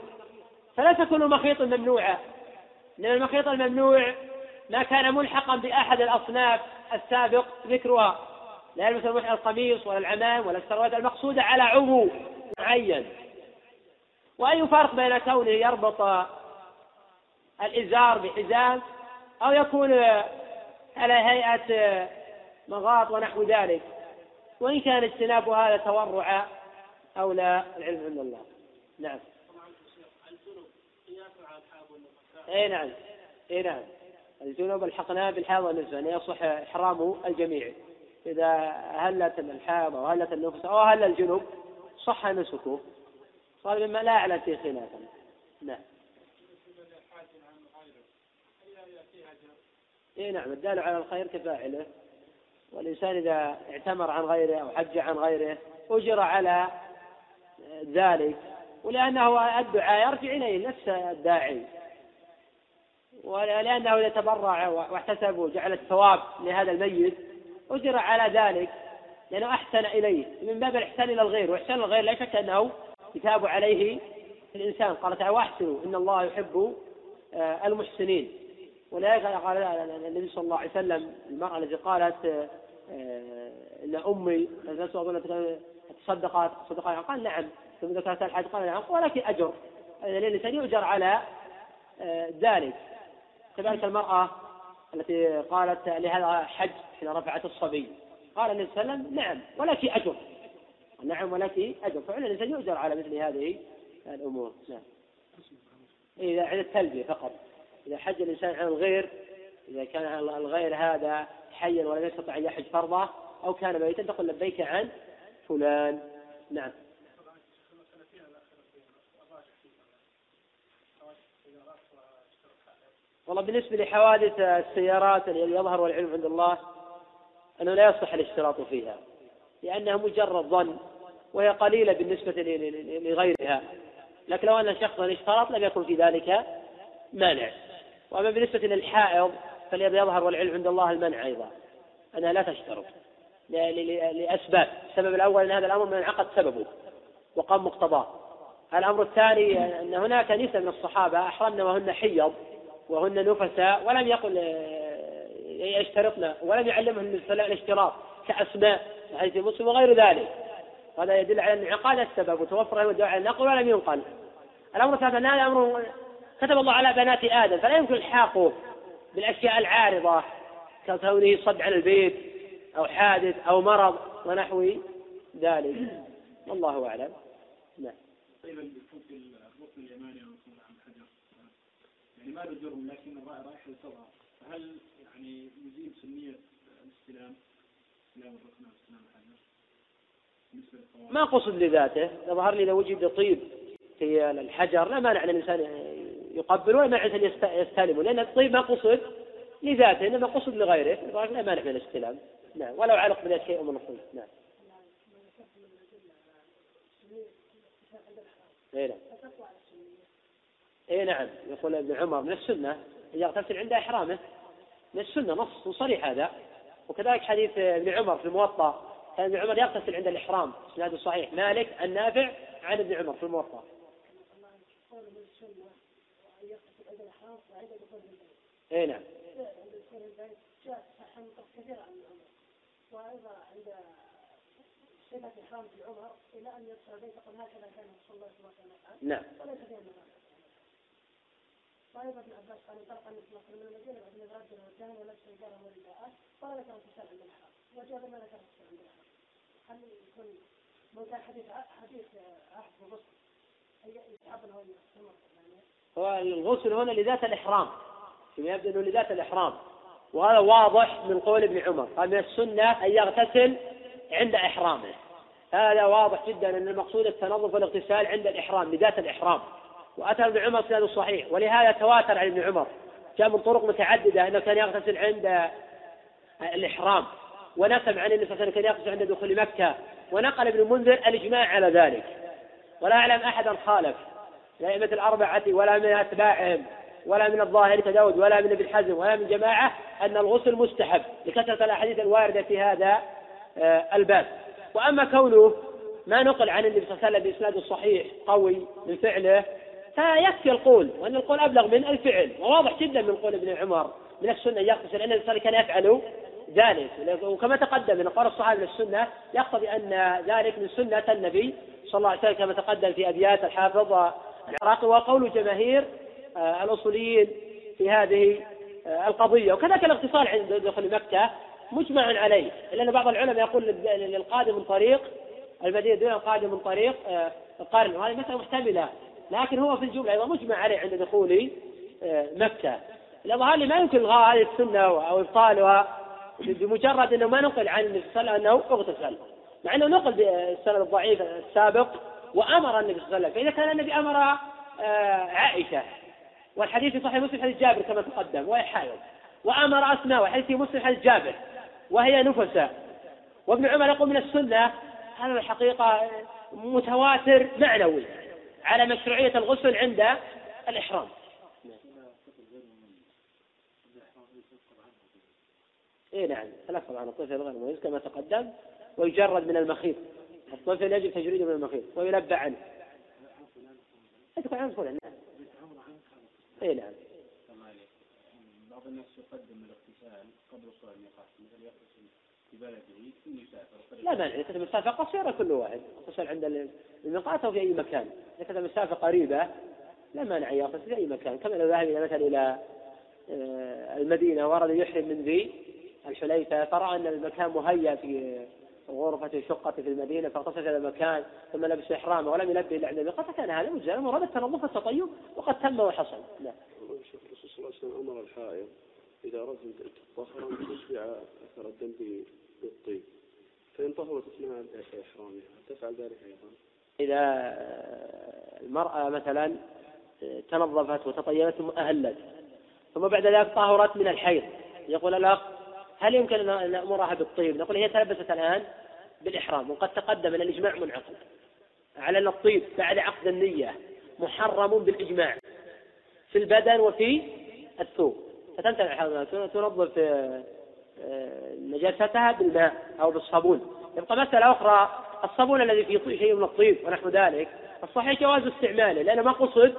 فليس كل مخيط ممنوعة لأن المخيط الممنوع ما كان ملحقا بأحد الأصناف السابق ذكرها. لا يلبس القميص ولا العمام ولا السروات المقصودة على عضو معين. وأي فرق بين كونه يربط الإزار بحزام أو يكون على هيئة مغاط ونحو ذلك. وإن كان اجتناب هذا تورعا أو لا العلم عند الله نعم. إي نعم. إي نعم. الجنوب الحقناه بالحاض والنسبة أن يصح إحرام الجميع. إذا هلت الحاض أو هلت النفس أو هل الجنوب صح نسكه. قال مما لا أعلم فيه خلافا. نعم. إي نعم. الدال على الخير كفاعله. والإنسان إذا اعتمر عن غيره أو حج عن غيره أجر على ذلك ولأنه الدعاء يرجع إليه نفس الداعي. ولأنه إذا تبرع واحتسب وجعل الثواب لهذا الميت أجر على ذلك لأنه أحسن إليه. من باب الإحسان إلى الغير وإحسان الغير لا شك أنه يتاب عليه الإنسان. قال تعالى وأحسنوا إن الله يحب المحسنين. ولذلك قال النبي صلى الله عليه وسلم المرأة التي قالت آه، إن أمي تصدقت صدقات قال نعم. ثم ذكرت الحج قال نعم ولكن أجر. لأن الإنسان يؤجر على آه، ذلك. كذلك المرأة التي قالت لهذا حج حين رفعت الصبي. قال النبي صلى الله عليه وسلم نعم ولك أجر. نعم ولك أجر. فعلا الإنسان يؤجر على مثل هذه الأمور. نعم. إذا عند التلبية فقط. إذا حج الإنسان عن الغير إذا كان الغير هذا حيا ولم يستطع أن يحج فرضه أو كان ميتا تقول لبيك عن فلان. نعم. والله بالنسبة لحوادث السيارات اللي يظهر والعلم عند الله أنه لا يصح الاشتراط فيها لأنها مجرد ظن وهي قليلة بالنسبة لغيرها. لكن لو أن شخصا اشترط لم يكن في ذلك مانع. وأما بالنسبة للحائض فالذي يظهر والعلم عند الله المنع أيضا. أنها لا تشترط. لأسباب. السبب الأول أن هذا الأمر من انعقد سببه وقام مقتضاه. الأمر الثاني أن هناك نساء من الصحابة أحرمن وهن حيض وهن نفساء ولم يقل آه، يشترطن ولم يعلمهن الاشتراط كأسماء حديث مسلم وغير ذلك. هذا يدل على انعقاد السبب وتوفر الدعاء. على النقل ولم ينقل. الأمر الثالث أن هذا أمر كتب الله على بنات آدم فلا يمكن الحاقه بالأشياء العارضة ككونه صد عن البيت أو حادث أو مرض ونحو ذلك. والله أعلم. نعم. يعني ما له جرم لكن رايح للصغر فهل يعني يزيل سنية الاستلام؟ استلام الركن استلام الحجر؟ ما قصد لذاته. يظهر لي لو وجد طيب في الحجر لا مانع أن الإنسان يقبل ولا مانع ان يستلمه لأن الطيب ما قصد لذاته إنما قصد لغيره. لا مانع من الاستلام نعم. ولو علق بذلك شيء من الطيب نعم. اي نعم. اي نعم. يقول ابن عمر من السنة. ان يغتسل عند إحرامه. من السنة نص صريح هذا. وكذلك حديث ابن عمر في الموطأ. كان ابن عمر يغتسل عند الإحرام. إسناده صحيح. مالك النافع عن ابن عمر في الموطأ. اي نعم. وأيضا عند صفه احرام عمر إلى ان يدخل البيت قد هكذا كان صلى الله عليه وسلم نعم. وليس فيها وأيضا ابن عباس قال انطلق النبي صلى الله من المدينة بعد أن رجل وكان ولبس ورداءات قال ذكر الكسال عند الاحرام وجاب ما ذكر الكسال عند الاحرام هل يكون من حديث حديث عهد الغسل يستحب له هو الغسل هنا لذات الإحرام. فيما يبدو أنه لذات الإحرام. وهذا واضح من قول ابن عمر. قال من السنة أن يغتسل عند إحرامه. هذا واضح جدا أن المقصود التنظف والاغتسال عند الإحرام لذات الإحرام. وأتى ابن عمر سنده صحيح ولهذا تواتر عن ابن عمر. جاء من طرق متعددة أنه كان يغتسل عند الإحرام. ونسب عن النبي صلى الله عليه وسلم كان يغتسل عند دخول مكة. ونقل ابن المنذر الإجماع على ذلك. ولا أعلم أحدا خالف. لا أئمة الأربعة ولا من أتباعهم ولا من الظاهر كداود ولا من ابن حزم ولا من جماعة أن الغسل مستحب. لكثرة الأحاديث الواردة في هذا آه، الباب. وأما كونه ما نقل عن النبي صلى الله عليه وسلم بإسناد صحيح قوي من فعله فيكفي القول وأن القول أبلغ من الفعل وواضح جدا من قول ابن عمر من السنة يغتسل أن الإنسان كان يفعل ذلك. وكما تقدم من قول الصحابة للسنة يقتضي أن ذلك من سنة النبي صلى الله عليه وسلم كما تقدم في أبيات الحافظ وقول جماهير آه، الأصوليين في هذه آه، القضية. وكذلك الاغتصال عند دخول مكة مجمع عليه إلا أن بعض العلماء يقول للقادم من طريق المدينة دون القادم من طريق آه، القرن. وهذه مسألة محتملة لكن هو في الجملة أيضا مجمع عليه عند دخول مكة. الأظهار ما يمكن إلغاء هذه السنة أو إبطالها بمجرد أنه ما نقل عن النبي صلى الله عليه وسلم أنه اغتسل. مع أنه نقل بالسند الضعيف السابق وأمر النبي صلى الله عليه وسلم. فإذا كان النبي أمر آه، عائشة والحديث في صحيح مسلم حديث جابر كما تقدم وهي حائض. وأمر أسماء وحديث في مسلم حديث جابر وهي نفساء وابن عمر يقول من السنة هذا الحقيقة متواتر معنوي على مشروعية الغسل عند الإحرام. اي نعم تلفظ عن الطفل غير كما تقدم ويجرد من المخيط. الطفل يجب تجريده من المخيط ويلبى عنه. تكون عن نعم إي نعم. بعض الناس يقدم الاغتسال قبل وصول الميقات مثلا يغتسل في بلده ثم يسافر لا مانع إذا مسافة قصيرة كل واحد. يغتسل عند الميقات أو في أي مكان. إذا كانت مسافة قريبة لا مانع يغتسل في أي مكان. كما لو ذهب إلى مثلا إلى آه، المدينة وأراد يحرم من ذي الحليفة فرأى أن المكان مهيأ في غرفة شقة في المدينة فاغتسل إلى المكان ثم لبس إحرامه ولم يلبي إلا عند الميقات فكان هذا مجزا مراد التنظف والتطيب وقد تم وحصل. نعم. الرسول صلى الله عليه وسلم أمر الحائض إذا أردت أن تطهر أن تشبع أثر الدم بالطيب. فإن طهرت أثناء إحرامها تفعل ذلك أيضا؟ إذا المرأة مثلا تنظفت وتطيبت ثم أهلت ثم بعد ذلك طهرت من الحيض. يقول الأخ هل يمكن أن نأمرها بالطيب؟ نقول هي تلبست الآن بالإحرام وقد تقدم أن الإجماع منعقد. على أن الطيب بعد عقد النية محرم بالإجماع في البدن وفي الثوب. فتمتنع تنظف آه، نجاستها بالماء أو بالصابون. يبقى مسألة أخرى الصابون الذي فيه شيء من الطيب ونحو ذلك الصحيح جواز استعماله لأنه ما قصد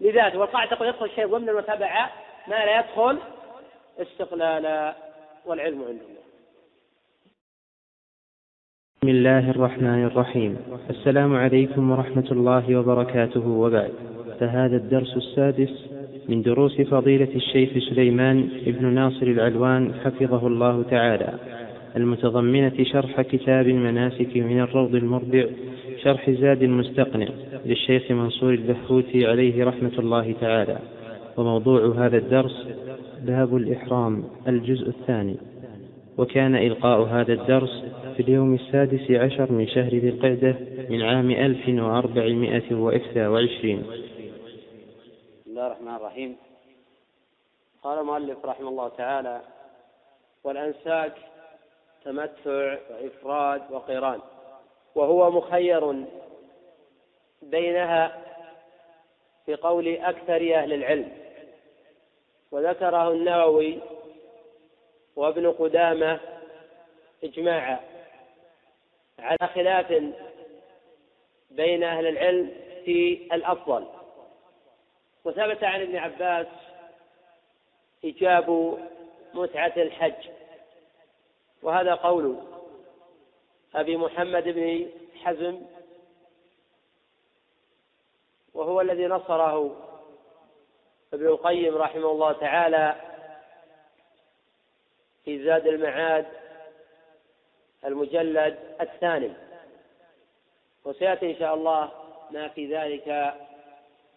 لذاته. والقاعدة تقول يدخل الشيء ضمن وتبع ما لا يدخل استقلالا. والعلم عند الله بسم الله الرحمن الرحيم. السلام عليكم ورحمة الله وبركاته وبعد. فهذا الدرس السادس من دروس فضيلة الشيخ سليمان بن ناصر العلوان حفظه الله تعالى. المتضمنة شرح كتاب المناسك من الروض المربع شرح زاد المستقنع للشيخ منصور البحوثي عليه رحمة الله تعالى. وموضوع هذا الدرس باب الإحرام الجزء الثاني. وكان إلقاء هذا الدرس في اليوم السادس عشر من شهر ذي القعدة من عام ألف وأربعمائة وإحدى وعشرين. بسم الله الرحمن الرحيم. قال المؤلف رحمه الله تعالى والأنساك تمتع وإفراد وقران وهو مخير بينها في قول أكثر أهل العلم. وذكره النووي وابن قدامة إجماعا على خلاف بين أهل العلم في الأفضل. وثبت عن ابن عباس إيجاب متعة الحج وهذا قول أبي محمد بن حزم وهو الذي نصره ابن القيم رحمه الله تعالى في زاد المعاد المجلد الثاني. وسيأتي إن شاء الله ما في ذلك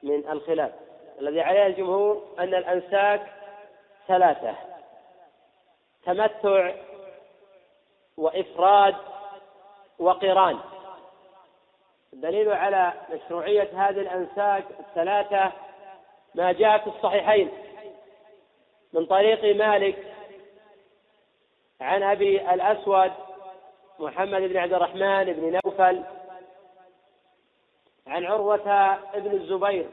من الخلاف. الذي عليه الجمهور أن الأنساك ثلاثة تمتع وإفراد وقران. الدليل على مشروعية هذه الأنساك الثلاثة ما جاء في الصحيحين من طريق مالك عن أبي الأسود محمد بن عبد الرحمن بن نوفل عن عروة بن الزبير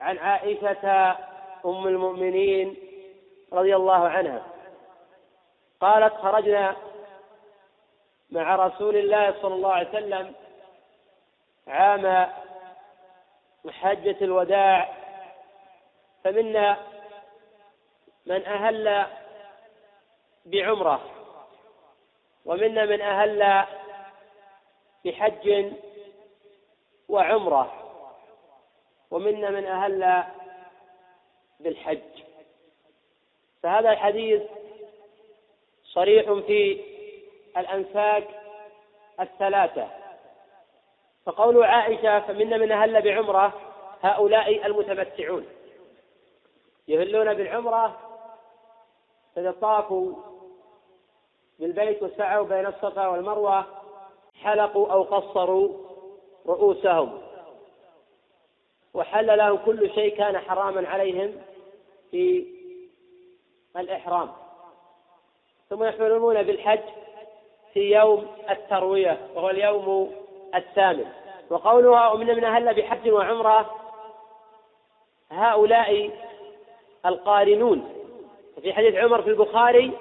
عن عائشة أم المؤمنين رضي الله عنها قالت خرجنا مع رسول الله صلى الله عليه وسلم عام حجة الوداع فمنا من أهل بعمرة ومنا من أهل بحج وعمرة ومنا من أهل بالحج. فهذا الحديث صريح في الأنساك الثلاثة. فقول عائشة فمنا من أهل بعمرة هؤلاء المتمتعون. يهلون بالعمرة فإذا طافوا بالبيت وسعوا بين الصفا والمروة حلقوا أو قصروا رؤوسهم. وحل لهم كل شيء كان حراما عليهم في الإحرام. ثم يحرمون بالحج في يوم التروية وهو اليوم الثامن. وقولها ومن من أهل بحج وعمرة هؤلاء القارنون. في حديث عمر في البخاري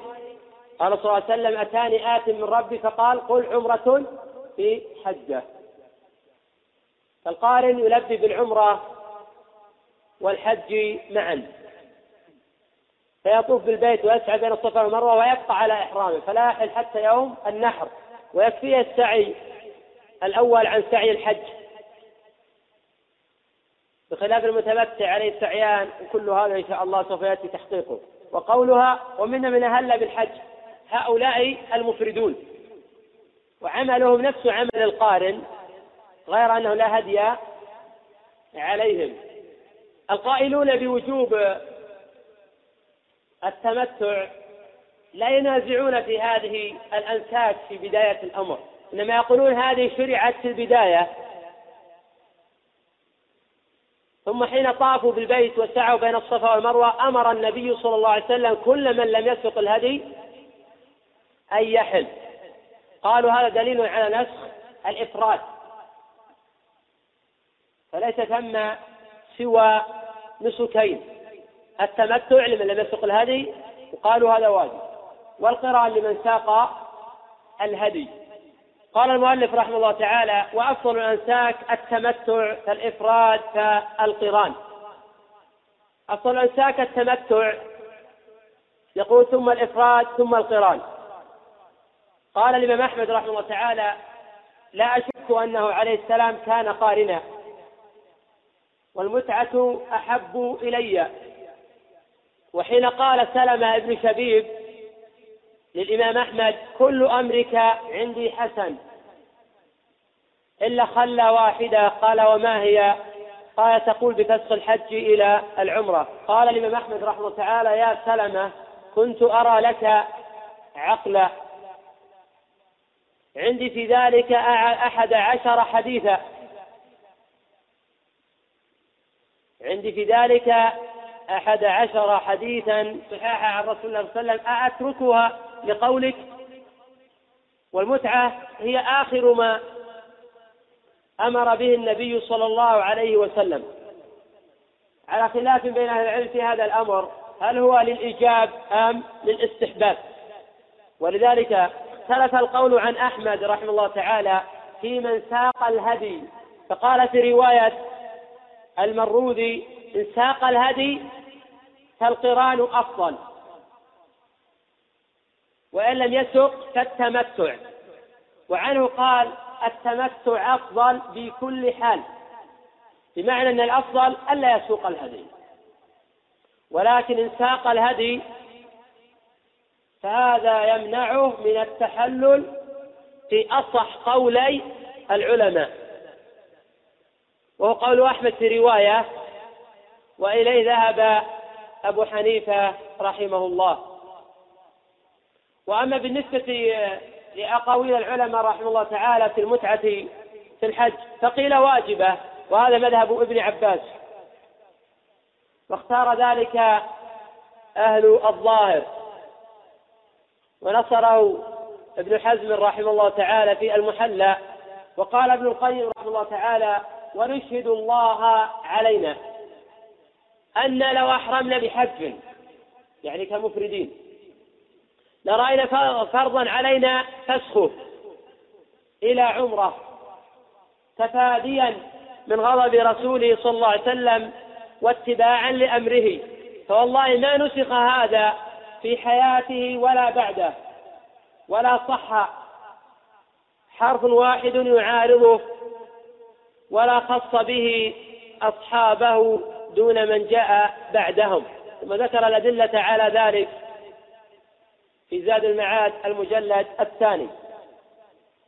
قال صلى الله عليه وسلم أتاني آت من ربي؟ فقال قل عمرة في حجة. فالقارن يلبي بالعمرة والحج معا. فيطوف بالبيت ويسعى بين الصفا والمروة ويبقى على إحرامه. فلا يحل حتى يوم النحر. ويكفيه السعي الأول عن سعي الحج. بخلاف المتمتع عليه السعيان وكل هذا إن شاء الله سوف يأتي تحقيقه. وقولها ومن من أهل بالحج؟ هؤلاء المفردون. وعملهم نفس عمل القارن غير أنه لا هدي عليهم. القائلون بوجوب التمتع لا ينازعون في هذه الأنساك في بداية الأمر. إنما يقولون هذه شرعت في البداية. ثم حين طافوا بالبيت وسعوا بين الصفا والمروة أمر النبي صلى الله عليه وسلم كل من لم يسق الهدي أن يحل. قالوا هذا دليل على نسخ الإفراد. فليس ثم سوى نسكين. التمتع لمن لم يسق الهدي وقالوا هذا واجب. والقراءة لمن ساق الهدي. قال المؤلف رحمه الله تعالى وأفضل الأنساك التمتع كالإفراد كالقران. أفضل الأنساك التمتع يقول ثم الإفراد ثم القران. قال الإمام أحمد رحمه الله تعالى لا أشك أنه عليه السلام كان قارنا. والمتعة أحب إلي. وحين قال سلمة بن شبيب للإمام أحمد كل أمرك عندي حسن. إلا خلى واحدة قال وما هي؟ قال تقول بفسخ الحج إلى العمرة. قال الإمام أحمد رحمه الله تعالى يا سلمة كنت أرى لك عقلا. عندي في ذلك أحد عشر حديثا. عندي في ذلك أحد عشر حديثا صحاحا عن رسول الله صلى الله عليه وسلم أأتركها لقولك والمتعة هي آخر ما أمر به النبي صلى الله عليه وسلم. على خلاف بين أهل العلم في هذا الأمر هل هو للإيجاب أم للاستحباب؟ ولذلك اختلف القول عن أحمد رحمه الله تعالى في من ساق الهدي. فقال في رواية المروذي إن ساق الهدي فالقران أفضل. وإن لم يسق فالتمتع. وعنه قال التمتع أفضل في كل حال بمعنى أن الأفضل ألا يسوق الهدي. ولكن إن ساق الهدي فهذا يمنعه من التحلل في أصح قولي العلماء. وهو قول أحمد في رواية وإليه ذهب أبو حنيفة رحمه الله. وأما بالنسبة لأقاويل العلماء رحمه الله تعالى في المتعة في الحج فقيل واجبة وهذا مذهب ابن عباس. واختار ذلك أهل الظاهر. ونصره ابن حزم رحمه الله تعالى في المحلى. وقال ابن القيم رحمه الله تعالى ونشهد الله علينا أن لو أحرمنا بحج يعني كمفردين. لرأينا فرضا علينا فسخه إلى عمرة. تفاديا من غضب رسوله صلى الله عليه وسلم واتباعا لأمره. فوالله ما نسخ هذا في حياته ولا بعده. ولا صح. حرف واحد يعارضه. ولا خص به أصحابه دون من جاء بعدهم. ثم ذكر الأدلة على ذلك. في زاد المعاد المجلد الثاني.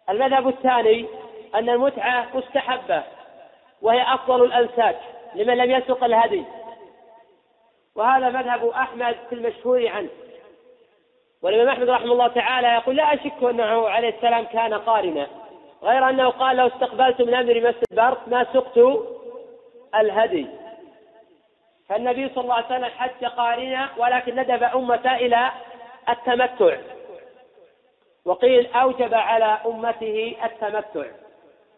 المذهب الثاني أن المتعة مستحبة وهي أفضل الأنساك لمن لم يسق الهدي. وهذا مذهب أحمد في المشهور عنه. والإمام أحمد رحمه الله تعالى يقول لا أشك أنه عليه السلام كان قارنا غير أنه قال لو استقبلت من أمري ما استدبرت ما سقت الهدي. فالنبي صلى الله عليه وسلم حج قارنا ولكن ندب أمته إلى التمتع. وقيل أوجب على أمته التمتع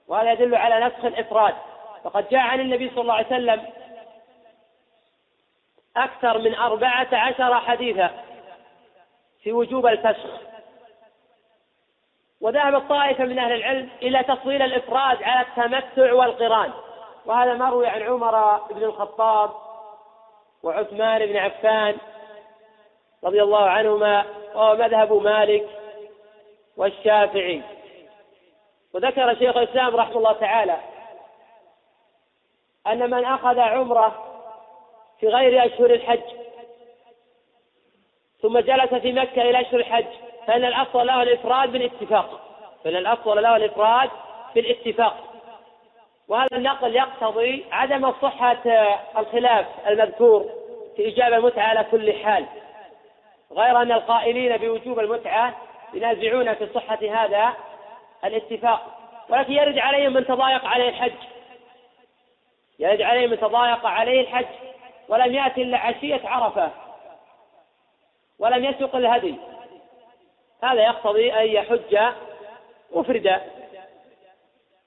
وهذا يدل على نسخ الإفراد. فقد جاء عن النبي صلى الله عليه وسلم أكثر من أربعة عشر حديثا في وجوب الفسخ. وذهب طائفة من أهل العلم إلى تفصيل الإفراد على التمتع والقران. وهذا مروي عن عمر بن الخطاب وعثمان بن عفان رضي الله عنهما وهو مذهب مالك والشافعي. وذكر شيخ الإسلام رحمه الله تعالى أن من أخذ عمرة في غير أشهر الحج ثم جلس في مكة إلى أشهر الحج فإن الأفضل له الإفراد بالاتفاق. فإن الأفضل له الإفراد بالاتفاق. وهذا النقل يقتضي عدم صحة الخلاف المذكور في إيجاب المتعة على كل حال. غير أن القائلين بوجوب المتعة ينازعون في صحة هذا الاتفاق. ولكن يرد عليهم من تضايق عليه الحج. يرد عليهم من تضايق عليه الحج. ولم يأتي إلا عشية عرفة. ولم يسق الهدي. هذا يقتضي أن يحج مفردا.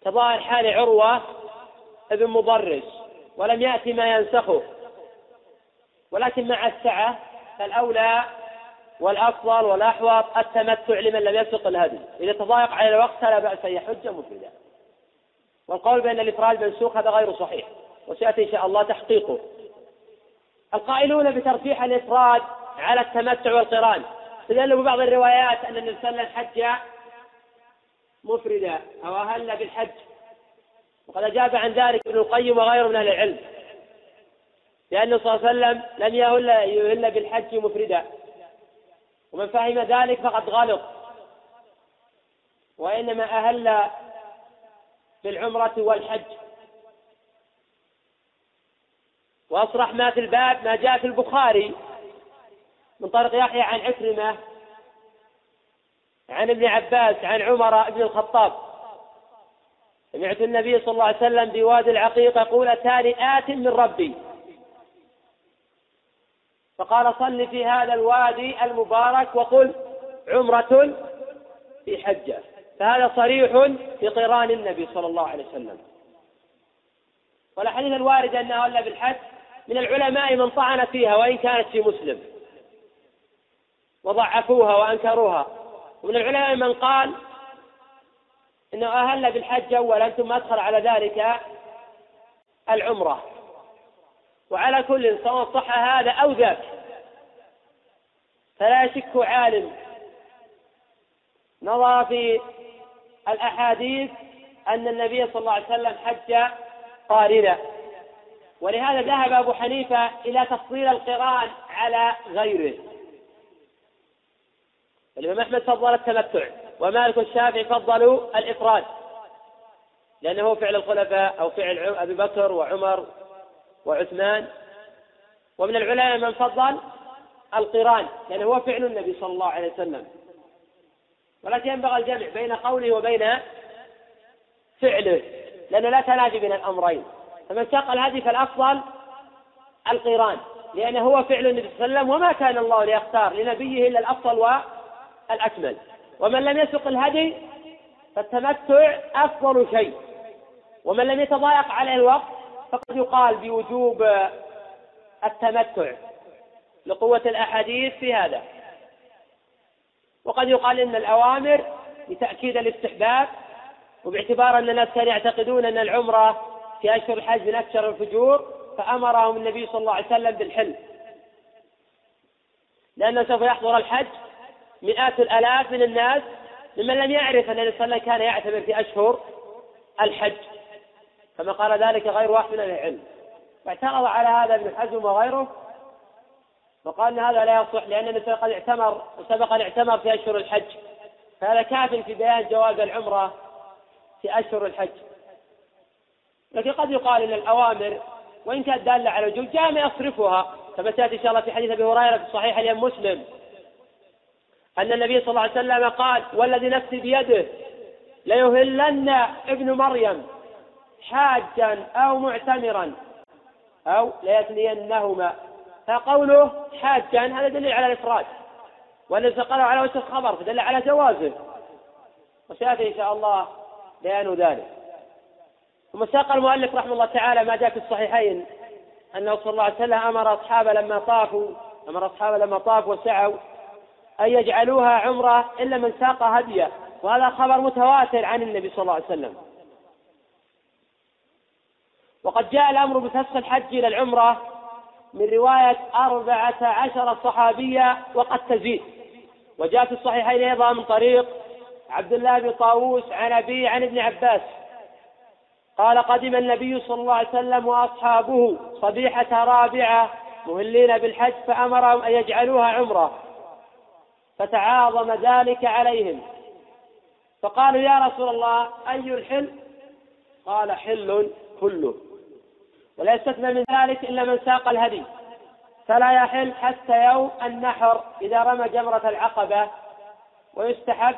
كظاهر حال عروة ابن مضرس ولم يأتي ما ينسخه. ولكن مع السعة فالأولى والأفضل والأحوط التمتع لمن لم يسق الهدي. إذا تضايق على الوقت فلا بأس أن يحج مفردا. والقول بأن الإفراد منسوخ هذا غير صحيح وسيأتي إن شاء الله تحقيقه. القائلون بترفيح الإفراد على التمتع والقران. استدلوا ببعض الروايات أن النبي صلى الله عليه وسلم حج مفردا أو أهل بالحج. وقد أجاب عن ذلك ابن القيم وغيره من أهل العلم. لأنه صلى الله عليه وسلم لم يهل يهل بالحج مفردا. ومن فهم ذلك فقد غلط. وإنما أهل بالعمرة والحج. وأصرح ما في الباب ما جاء في البخاري من طريق يحيى عن عكرمة عن ابن عباس عن عمر بن الخطاب. سمعت النبي صلى الله عليه وسلم بوادي العقيق يقول أتاني آت من ربي. فقال صل في هذا الوادي المبارك وقل عمرة في حجة. فهذا صريح في قران النبي صلى الله عليه وسلم. والأحاديث الواردة أنها إلا بالحج من العلماء من طعن فيها وإن كانت في مسلم. وضعفوها وأنكروها. ومن العلماء من قال إنه أهل بالحج اولا ثم أدخل على ذلك العمرة. وعلى كل سواء صح هذا أو ذاك. فلا يشك عالم. نظر في الأحاديث أن النبي صلى الله عليه وسلم حج قارنا. ولهذا ذهب أبو حنيفة إلى تفصيل القرآن على غيره. الإمام أحمد فضل التمتع ومالك الشافعي فضلوا الإفراد. لأنه فعل الخلفاء أو فعل أبي بكر وعمر وعثمان ومن العلماء من فضل القران لأنه هو فعل النبي صلى الله عليه وسلم. ولكن ينبغي الجمع بين قوله وبين فعله لأنه لا تنافي بين الأمرين. فمن ساق الهدي فالأفضل القران لأنه هو فعل النبي صلى الله عليه وسلم وما كان الله ليختار لنبيه إلا الأفضل الأكمل ومن لم يسق الهدي فالتمتع أفضل شيء. ومن لم يتضايق عليه الوقت فقد يقال بوجوب التمتع لقوة الأحاديث في هذا. وقد يقال إن الأوامر لتأكيد الاستحباب وباعتبار أن الناس كانوا يعتقدون أن العمرة في أشهر الحج من أكثر الفجور فأمرهم النبي صلى الله عليه وسلم بالحل. لأنه سوف يحضر الحج مئات الآلاف من الناس ممن لم يعرف أن وسلم كان يعتمر في أشهر الحج. كما قال ذلك غير واحد من العلم. واعترض على هذا ابن حزم وغيره وقال إن هذا لا يصح لأن النبي قد اعتمر وسبق أن اعتمر في أشهر الحج. فهذا كاف في بيان جواز العمرة في أشهر الحج. لكن قد يقال إن الأوامر وإن كانت دالة على الوجوب جاء ما يصرفها كما سيأتي إن شاء الله في حديث أبي هريرة في صحيح اليوم مسلم. أن النبي صلى الله عليه وسلم قال والذي نفسي بيده ليهلن ابن مريم. حاجا أو معتمرا أو ليثنينهما. فقوله حاجا هذا دليل على الإفراد والذي قاله على وجه الخبر فدل على جوازه. وسيأتي إن شاء الله بيان ذلك. ثم ساق المؤلف رحمه الله تعالى ما جاء في الصحيحين أنه صلى الله عليه وسلم أمر أصحابه لما طافوا أمر أصحابه لما طافوا وسعوا أن يجعلوها عمرة إلا من ساق هديه. وهذا خبر متواتر عن النبي صلى الله عليه وسلم. وقد جاء الأمر بفسخ الحج إلى العمرة من رواية أربعة عشر صحابية وقد تزيد. وجاء في الصحيحين أيضا من طريق عبد الله بن طاووس عن أبي عن ابن عباس. قال قدم النبي صلى الله عليه وسلم وأصحابه صبيحة رابعة مهلين بالحج فأمرهم أن يجعلوها عمرة. فتعاظم ذلك عليهم. فقالوا يا رسول الله أي الحل؟ قال حل كله. ولا يستثنى من ذلك إلا من ساق الهدي. فلا يحل حتى يوم النحر إذا رمى جمرة العقبة ويستحب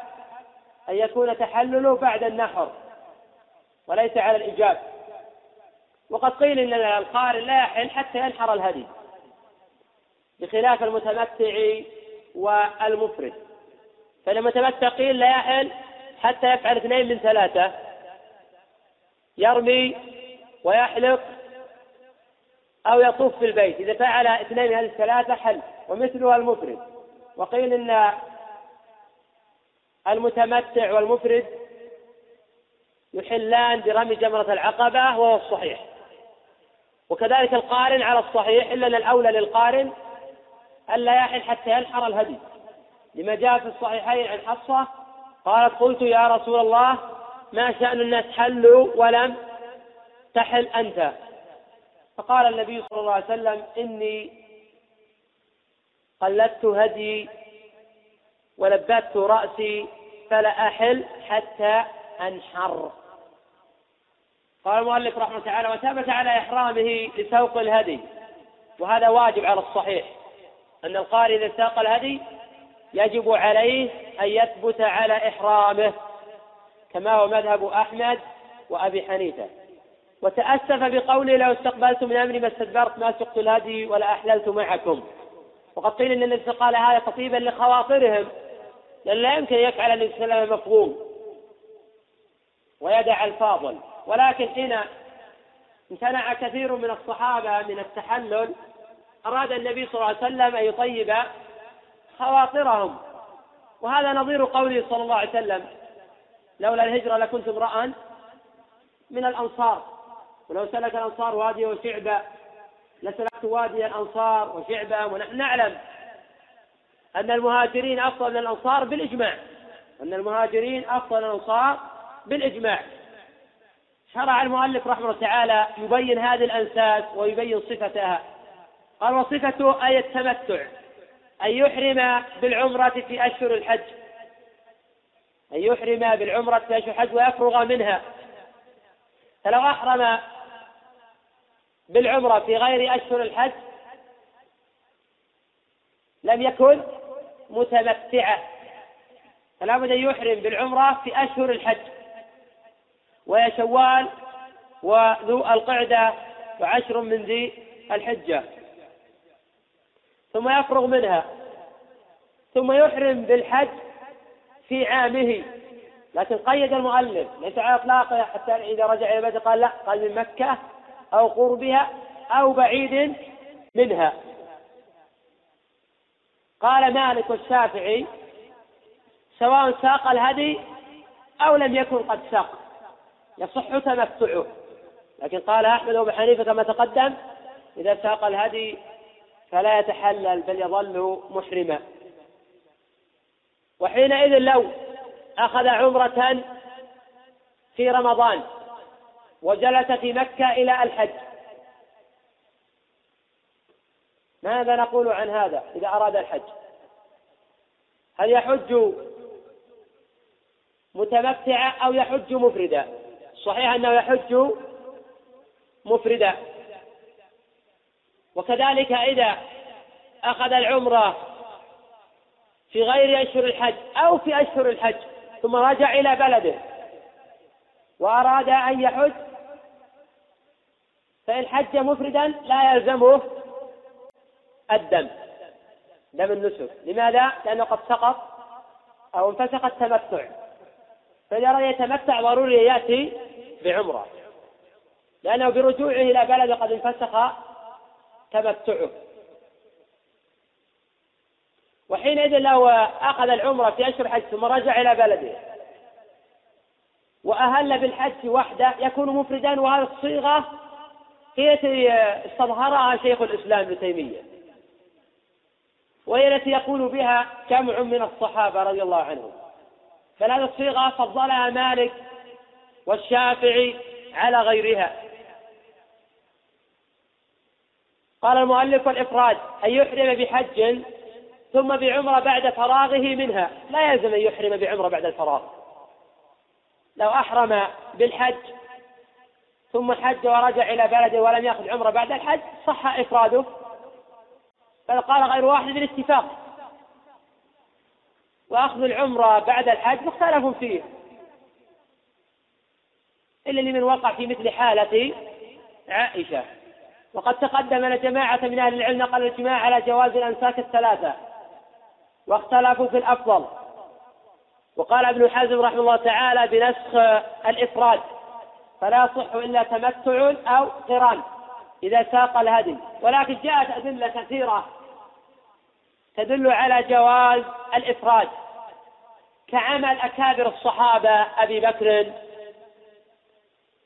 أن يكون تحلله بعد النحر وليس على الإيجاب وقد قيل إن القارن لا يحل حتى ينحر الهدي بخلاف المتمتع والمفرد. فالمتمتع قيل لا يحل حتى يفعل اثنين من ثلاثة يرمي ويحلق أو يطوف في البيت. إذا فعل اثنين من هذه الثلاثة حل. ومثلها المفرد. وقيل إن المتمتع والمفرد يحلان برمي جمرة العقبة وهو الصحيح. وكذلك القارن على الصحيح إلا أن الأولى للقارن ألا يحل حتى ينحر الهدي. لما جاء في الصحيحين عن حفصة قالت قلت يا رسول الله ما شأن الناس حلوا ولم تحل أنت؟ فقال النبي صلى الله عليه وسلم إني قلدت هدي ولبت رأسي فلا أحل حتى أنحر. قال المؤلف رحمه الله تعالى وثبت على إحرامه لسوق الهدي وهذا واجب على الصحيح أن القارئ إذا ساق الهدي يجب عليه أن يثبت على إحرامه كما هو مذهب أحمد وأبي حنيفة. وتأسف بقوله لو استقبلت من أمري ما استدبرت ما سقت الهدي ولا أحللت معكم. وقد قيل أن النبي قال هذا خطيبا لخواطرهم لأن لا يمكن أن يفعل النبي صلى الله عليه مفهوم. ويدع الفاضل. ولكن حين امتنع كثير من الصحابة من التحلل أراد النبي صلى الله عليه وسلم أن يطيب خواطرهم. وهذا نظير قوله صلى الله عليه وسلم. لولا الهجرة لكنت امرأ من الأنصار. ولو سلك الأنصار وادي وشعبة لسلكت وادي الأنصار وشعبة ونحن نعلم أن المهاجرين أفضل من الأنصار بالإجماع. أن المهاجرين أفضل من الأنصار بالإجماع. شرع المؤلف رحمه الله تعالى يبين هذه الأنساب ويبين صفتها. قال وصفته أي التمتع أن يحرم بالعمرة في أشهر الحج. أن يحرم بالعمرة في أشهر الحج ويفرغ منها. فلو أحرم بالعمرة في غير أشهر الحج لم يكن متمتعا فلا بد أن يحرم بالعمرة في أشهر الحج. وهي شوال وذو القعدة وعشر من ذي الحجة. ثم يفرغ منها. ثم يحرم بالحج في عامه. لكن قيد المؤلف ليس على إطلاقه حتى إذا رجع إلى البيت قال لا قال من مكة أو قربها أو بعيد منها. قال مالك والشافعي سواء ساق الهدي أو لم يكن قد ساق. يصح تمتعه. لكن قال أحمد وأبو حنيفة كما تقدم إذا ساق الهدي فلا يتحلل بل يظل محرما. وحينئذ لو أخذ عمرة في رمضان وجلس في مكة إلى الحج. ماذا نقول عن هذا إذا أراد الحج؟ هل يحج متمتعا أو يحج مفردا؟ صحيح أنه يحج مفردا. وكذلك إذا أخذ العمرة في غير أشهر الحج أو في أشهر الحج ثم رجع إلى بلده وأراد أن يحج فإن حج مفردا لا يلزمه الدم دم النسك. لماذا؟ لأنه قد سقط أو انفسخ التمتع. فإذا أراد يتمتع ضروري يأتي بعمرة. لأنه برجوعه إلى بلد قد انفسخ تمتعه. وحينئذ لو أخذ العمرة في أشهر الحج ثم رجع إلى بلده وأهل بالحج وحده يكون مفردا وهذه الصيغة هي التي استظهرها شيخ الإسلام ابن تيمية. وهي التي يقول بها جمع من الصحابة رضي الله عنهم. فهذه الصيغة فضلها مالك والشافعي على غيرها. قال المؤلف والإفراد أن يحرم بحج ثم بعمرة بعد فراغه منها. لا يلزم أن يحرم بعمرة بعد الفراغ. لو أحرم بالحج ثم حج ورجع إلى بلده ولم يأخذ عمرة بعد الحج صح إفراده. بل قال غير واحد بالاتفاق. وأخذ العمرة بعد الحج مختلف فيه. إلا لمن وقع في مثل حالة عائشة. وقد تقدم أن جماعة من أهل العلم نقل الإجماع على جواز الأنساك الثلاثة. واختلفوا في الأفضل. وقال ابن حزم رحمه الله تعالى بنسخ الإفراد. فلا يصح إلا تمتع أو قران إذا ساق الهدي ولكن جاءت أدلة كثيرة تدل على جواز الإفراد كعمل أكابر الصحابة أبي بكر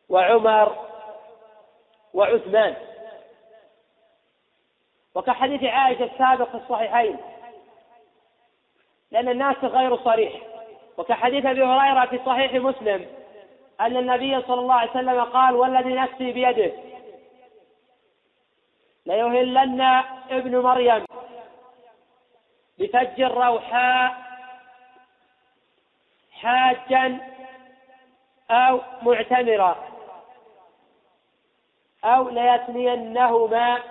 وعمر وعثمان. وكحديث عائشة السابق في الصحيحين لأن الناس غير صريح. وكحديث أبي هريرة في صحيح مسلم أن النبي صلى الله عليه وسلم قال والذي نفسي بيده. ليهلن ابن مريم. بفج الروحاء حاجا أو معتمرا. أو ليثنينهما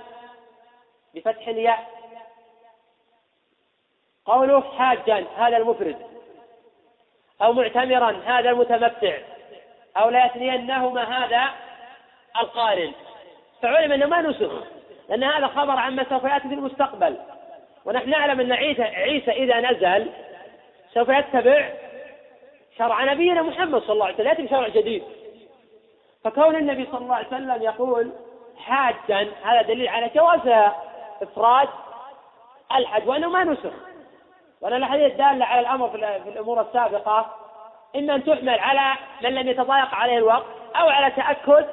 بفتح الياء. قوله حاجا هذا المفرد. أو معتمرا هذا المتمتع. أو ليثنينهما هذا القارن. فعلم أنه ما نسخ لأن هذا خبر عما سوف يأتي في المستقبل. ونحن نعلم أن عيسى, عيسى إذا نزل سوف يتبع شرع نبينا محمد صلى الله عليه وسلم يأتي بشرع جديد. فكون النبي صلى الله عليه وسلم يقول حاجا هذا دليل على جواز إفراد الحج وأنه ما نسخ. وأن الحديث دالة على الأمر في الأمور السابقة. إما أن تحمل على من لم يتضايق عليه الوقت أو على تأكد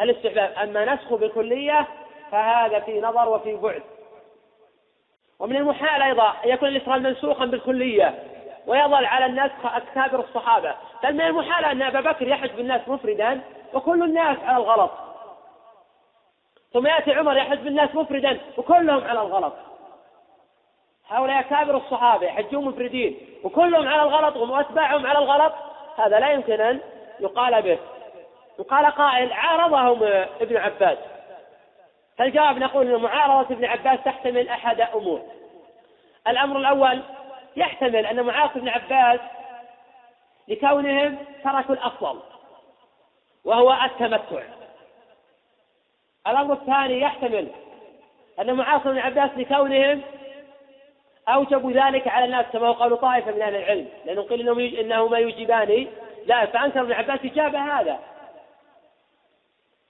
الاستحباب. أما نسخ بالكلية فهذا في نظر وفي بعد. ومن المحال أيضا أن يكون الإسرائيل منسوخا بالكلية ويظل على النسخ أكابر الصحابة. بل من المحال أن أبا بكر يحج بالناس مفردا وكل الناس على الغلط. ثم يأتي عمر يحج بالناس مفردا وكلهم على الغلط. هؤلاء أكابر الصحابة يحجون مفردين وكلهم على الغلط وأتباعهم على الغلط. هذا لا يمكن أن يقال به. وقال قائل عارضهم ابن عباس. فالجواب نقول أن معارضة ابن عباس تحتمل أحد أمور. الأمر الأول يحتمل أن معارضة ابن عباس لكونهم تركوا الأفضل وهو التمتع. الأمر الثاني يحتمل أن معاصر ابن عباس لكونهم أوجبوا ذلك على الناس كما قالوا طائفة من أهل العلم. لأنه قيل إنهم إنهما يجيبان. لا فأنكر ابن عباس إجاب هذا.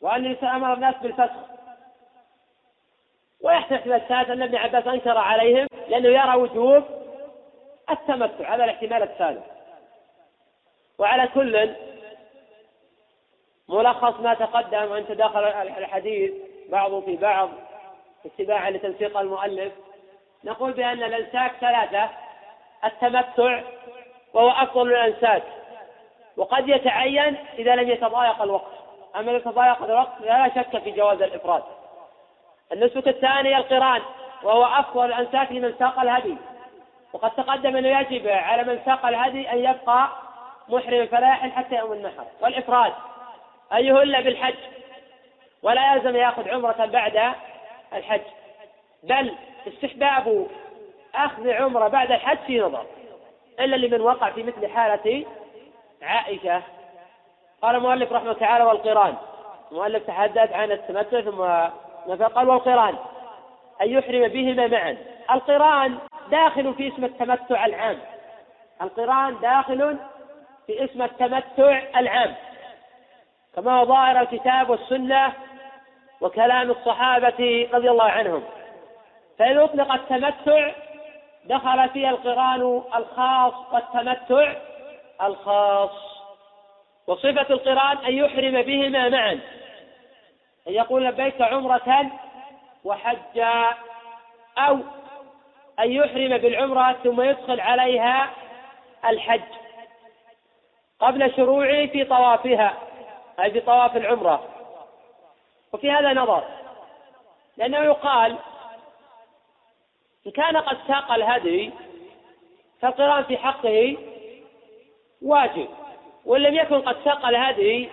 وأن الإنسان أمر الناس بالفسخ ويحتمل الثالث أن ابن عباس أنكر عليهم لأنه يرى وجوب التمتع. هذا الاحتمال الثالث وعلى كل ملخص ما تقدم. وأن تداخل الحديث بعضه في بعض. اتباعا لتنسيق المؤلف. نقول بأن الأنساك ثلاثة التمتع وهو أفضل الأنساك. وقد يتعين إذا لم يتضايق الوقت. أما إذا تضايق الوقت فلا شك في جواز الإفراد. النسك الثاني القران وهو أفضل الأنساك لمن ساق الهدي. وقد تقدم أنه يجب على من ساق الهدي أن يبقى محرم فلا يحل حتى يوم النحر. والإفراد أن يهل بالحج؟ ولا يلزم يأخذ عمرة بعد الحج. بل استحباب أخذ عمرة بعد الحج في نظر إلا لمن وقع في مثل حالة عائشة. قال المؤلف رحمه الله تعالى والقرآن. المؤلف تحدث عن التمتع ثم قال والقرآن. أن يحرم بهما معا. القرآن داخل في اسم التمتع العام. القرآن داخل في اسم التمتع العام. كما هو ظاهر الكتاب والسنة وكلام الصحابة رضي الله عنهم. فإذا أطلق التمتع دخل فيه القرآن الخاص والتمتع الخاص. وصفة القرآن أن يحرم بهما معا. أن يقول لبيك عمرة وحجا أو أن يحرم بالعمرة ثم يدخل عليها الحج. قبل شروعه في طوافها أي في طواف العمرة. وفي هذا نظر لأنه يقال إن كان قد ساق الهدي فالقران في حقه واجب وإن لم يكن قد ساق الهدي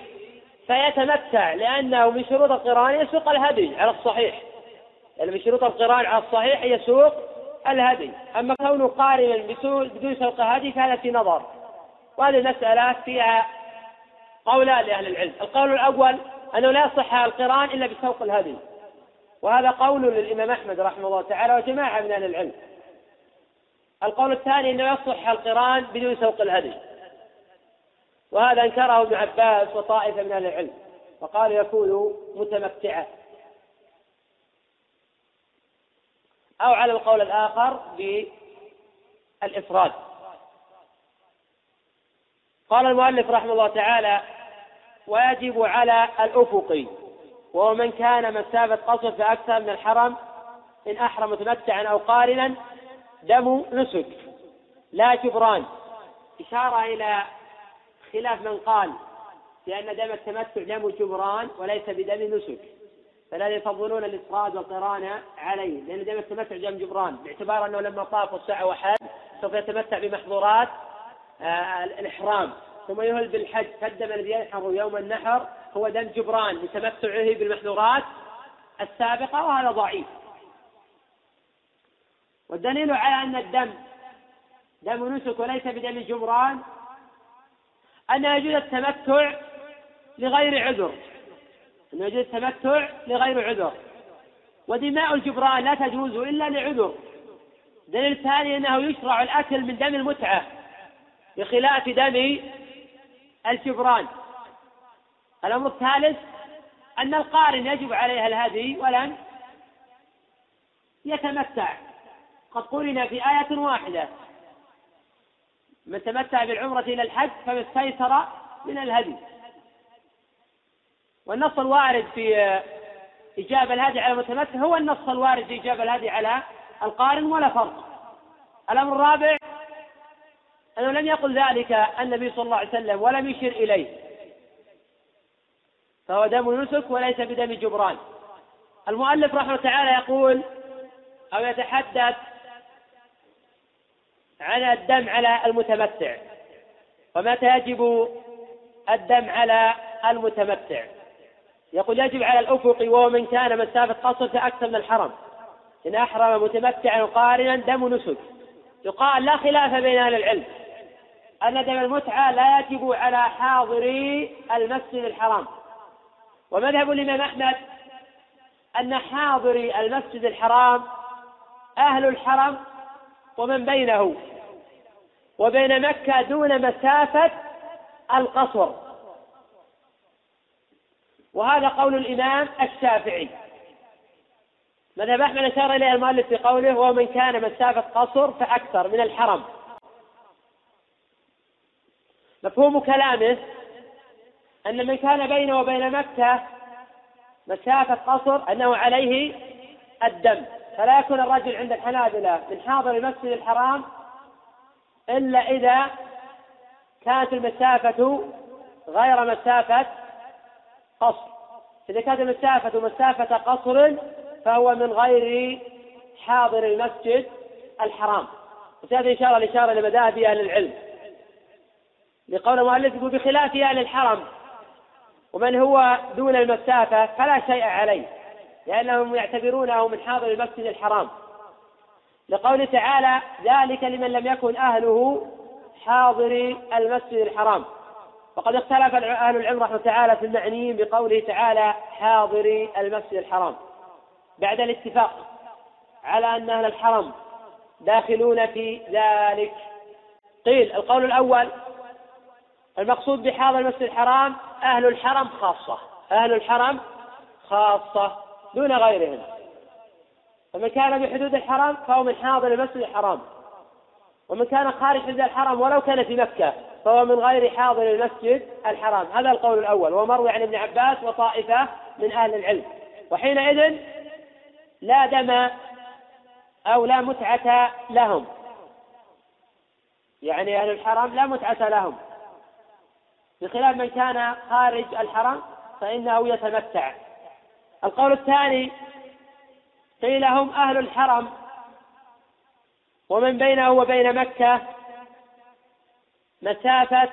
فيتمتع لأنه من شروط القران يسوق الهدي على الصحيح. يعني من شروط القران على الصحيح يسوق الهدي. أما كونه قارنا بدون سوق هدي فهذا في نظر. وهذه المسألة فيها قولان لأهل العلم. القول الأول أنه لا يصح القران إلا بسوق الهدي. وهذا قول للإمام أحمد رحمه الله تعالى وجماعة من أهل العلم. القول الثاني أنه يصح القرآن بدون سوق الهدي وهذا أنكره ابن عباس وطائفة من أهل العلم. وقال يكون متمتعا أو على القول الآخر بالإفراد. قال المؤلف رحمه الله تعالى ويجب على الأفقي وهو من كان مسافة قصر فأكثر من الحرم إن أحرم متمتعا أو قارنا دم نسك لا جبران. إشارة إلى خلاف من قال بأن دم التمتع دم جبران وليس بدم نسك. فلا يفضلون الإفراد والقران عليه لأن دم التمتع دم جبران. باعتبار أنه لما طاف والسعى وحج سوف يتمتع بمحظورات آه الإحرام. ثم يهل بالحج فالدم الذي ينحر يوم النحر هو دم جبران لتمتعه بالمحظورات السابقة وهذا ضعيف. والدليل على أن الدم دم نسك وليس بدم جبران أن يجوز التمتع لغير عذر. أن يجوز التمتع لغير عذر. ودماء الجبران لا تجوز إلا لعذر. الدليل الثاني أنه يشرع الأكل من دم المتعة بخلاف دم الجبران. الأمر الثالث أن القارن يجب عليها الهدي ولم يتمتع. قد قرن في آية واحدة. من تمتع بالعمرة إلى الحج فما استيسر من الهدي. والنص الوارد في إجابة الهدي على المتمتع هو النص الوارد في إجابة الهدي على القارن ولا فرق. الأمر الرابع أنه لم يقل ذلك النبي صلى الله عليه وسلم ولم يشر إليه. فهو دم نسك وليس بدم جبران. المؤلف رحمه تعالى يقول أو يتحدث عن الدم على المتمتع. ومتى يجب الدم على المتمتع. يقول يجب على الأفق وهو من كان مسافة قصر فأكثر من الحرم. إن أحرم متمتعا قارنا دم نسك. يقال لا خلاف بين أهل العلم أن دم المتعة لا يجب على حاضري المسجد الحرام. ومذهب الإمام أحمد أن حاضري المسجد الحرام أهل الحرم ومن بينه وبين مكة دون مسافة القصر. وهذا قول الإمام الشافعي. مذهب أحمد أشار إليه المؤلف في قوله ومن كان مسافة قصر فأكثر من الحرم. مفهوم كلامه أن من كان بينه وبين مكة مسافة قصر أنه عليه الدم. فلا يكون الرجل عند الحنابلة من حاضر المسجد الحرام إلا إذا كانت المسافة غير مسافة قصر. إذا كانت المسافة مسافة قصر فهو من غير حاضر المسجد الحرام. وسيأتي إن شاء الله الإشارة لمذاهب أهل العلم. لقول المؤلف يقول بخلاف أهل الحرم. ومن هو دون المسافة فلا شيء عليه لأنهم يعتبرونه من حاضر المسجد الحرام. لقوله تعالى ذلك لمن لم يكن أهله حاضر المسجد الحرام وقد اختلف أهل العلم رحمه تعالى في المعنيين بقوله تعالى حاضري المسجد الحرام بعد الاتفاق على أن أهل الحرم داخلون في ذلك قيل القول الأول المقصود بحاضر المسجد الحرام أهل الحرم خاصة أهل الحرم خاصة دون غيرهم. فمن كان بحدود الحرم فهو من حاضر المسجد الحرام. ومن كان خارج حدود الحرم ولو كان في مكة فهو من غير حاضر المسجد الحرام. هذا القول الأول. ومروي عن ابن عباس وطائفة من أهل العلم. وحينئذ لا دم أو لا متعة لهم. يعني أهل الحرم لا متعة لهم. بخلاف من كان خارج الحرم فإنه يتمتع. القول الثاني قيل هم أهل الحرم ومن بينه وبين مكة مسافة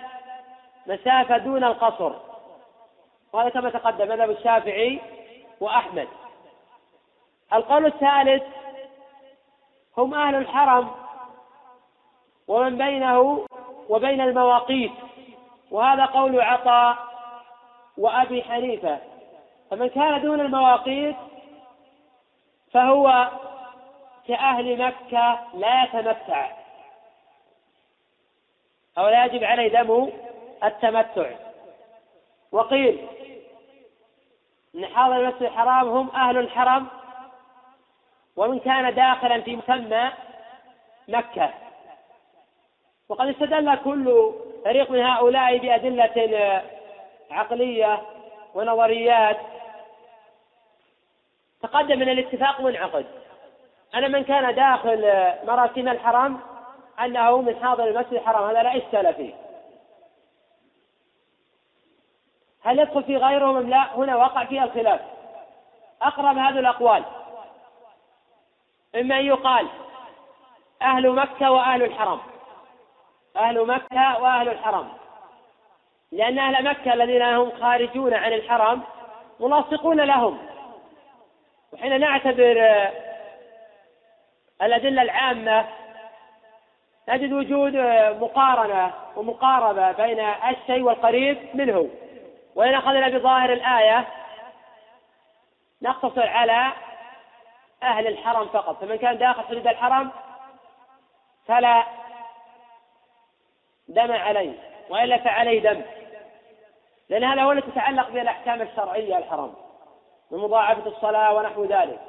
مسافة دون القصر. وهذا كما تقدم مذهب الشافعي وأحمد. القول الثالث هم أهل الحرم ومن بينه وبين المواقيت. وهذا قول عطاء وأبي حنيفة. فمن كان دون المواقيت فهو كأهل مكة لا يتمتع. أو لا يجب عليه دم التمتع. وقيل من حاضر المسجد الحرام هم أهل الحرم ومن كان داخلا في مسمى مكة. وقد استدل كل فريق من هؤلاء بأدلة عقلية ونظريات تقدم من الاتفاق منعقد. أن من كان داخل مراسم الحرم أنه من حاضر المسجد الحرام هذا لا إشكال فيه هل يدخل في غيرهم أم لا؟ هنا وقع فيها الخلاف. أقرب هذه الأقوال. إما أن يقال أهل مكة وأهل الحرم أهل مكة وأهل الحرم. لأن أهل مكة الذين هم خارجون عن الحرم ملاصقون لهم. وحين نعتبر الأدلة العامة نجد وجود مقارنة ومقاربة بين الشيء والقريب منه. وإن أخذنا بظاهر الآية نقتصر على أهل الحرم فقط. فمن كان داخل حدود الحرم فلا دم عليه وإلا فعليه دم. لأن هذا هو الذي تتعلق بالأحكام الشرعية الحرم من مضاعفة الصلاة ونحو ذلك.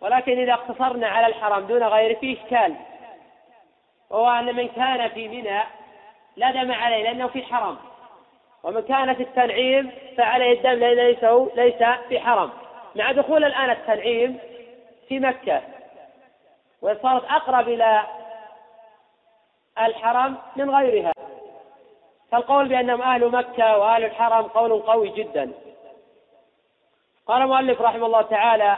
ولكن إذا اقتصرنا على الحرم دون غيره فيه إشكال. وهو أن من كان في منى لا دم عليه لأنه في حرم ومن كان في التنعيم فعليه الدم لأنه ليس ليس في حرم مع دخول الآن التنعيم في مكة وصارت أقرب إلى الحرم من غيرها. فالقول بأنهم أهل مكة وأهل الحرم قول قوي جدا. قال المؤلف رحمه الله تعالى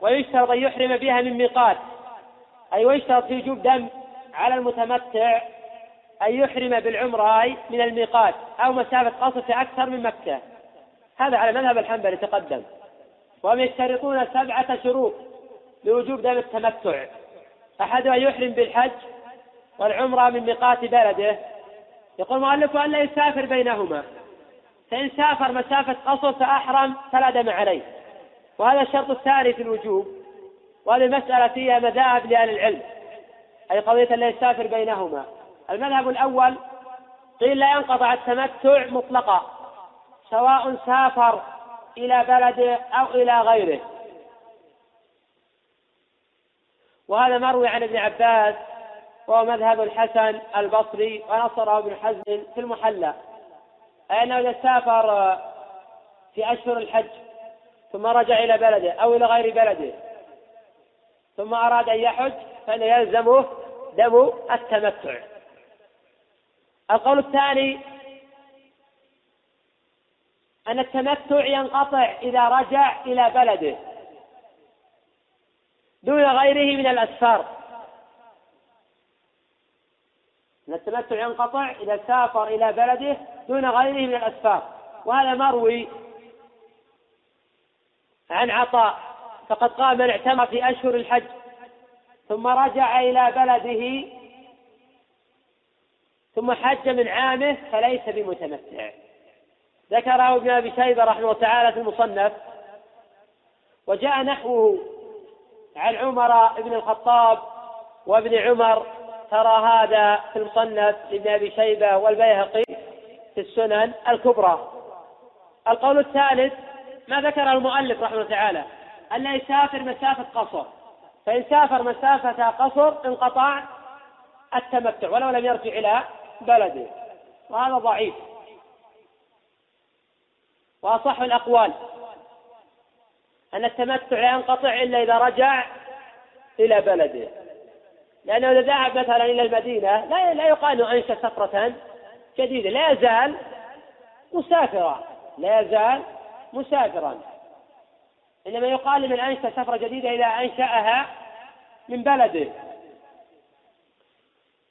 ويشترط أن يحرم بها من ميقات. أي ويشترط في وجوب دم على المتمتع أن يحرم بالعمرة من الميقات أو مسافة قصر في أكثر من مكة. هذا على مذهب الحنبلي تقدم. وهم يشترطون سبعة شروط لوجوب دم التمتع. أحدها يحرم بالحج والعمرة من ميقات بلده. يقول المؤلف أن لا يسافر بينهما. فإن سافر مسافة قصر فأحرم فلا دم عليه. وهذا الشرط الثاني في الوجوب. وهذه المسألة فيها مذاهب لأهل العلم. أي قضية لا يسافر بينهما. المذهب الأول قيل لا ينقطع التمتع مطلقا. سواء سافر إلى بلده أو إلى غيره. وهذا مروي عن ابن عباس وهو مذهب الحسن البصري ونصره ابن حزم في المحلى أي أنه إذا سافر في أشهر الحج ثم رجع إلى بلده أو إلى غير بلده ثم أراد أن يحج فإنه يلزمه دم التمتع. القول الثاني أن التمتع ينقطع إذا رجع إلى بلده دون غيره من الأسفار. أن التمتع ينقطع إذا سافر إلى بلده دون غيره من الأسفار. وهذا مروي عن عطاء. فقد قال من اعتمر في أشهر الحج ثم رجع إلى بلده ثم حج من عامه فليس بمتمتع. ذكره ابن أبي شيبة رحمه الله تعالى في المصنف. وجاء نحوه عن عمر بن الخطاب وابن عمر ترى هذا في المصنف لابن أبي شيبة والبيهقي في السنن الكبرى. القول الثالث ما ذكر المؤلف رحمه الله تعالى أن يسافر مسافة قصر. فإن سافر مسافة قصر انقطع التمتع ولو لم يرجع إلى بلده. وهذا ضعيف. وأصح الأقوال أن التمتع لا ينقطع إلا إذا رجع إلى بلده. لأنه إذا ذهب مثلا إلى المدينة لا لا يقال أنشأ سفرة جديدة لا يزال مسافرا لا يزال مسافرا. إنما يقال لمن أنشأ سفرة جديدة إذا أنشأها من بلده.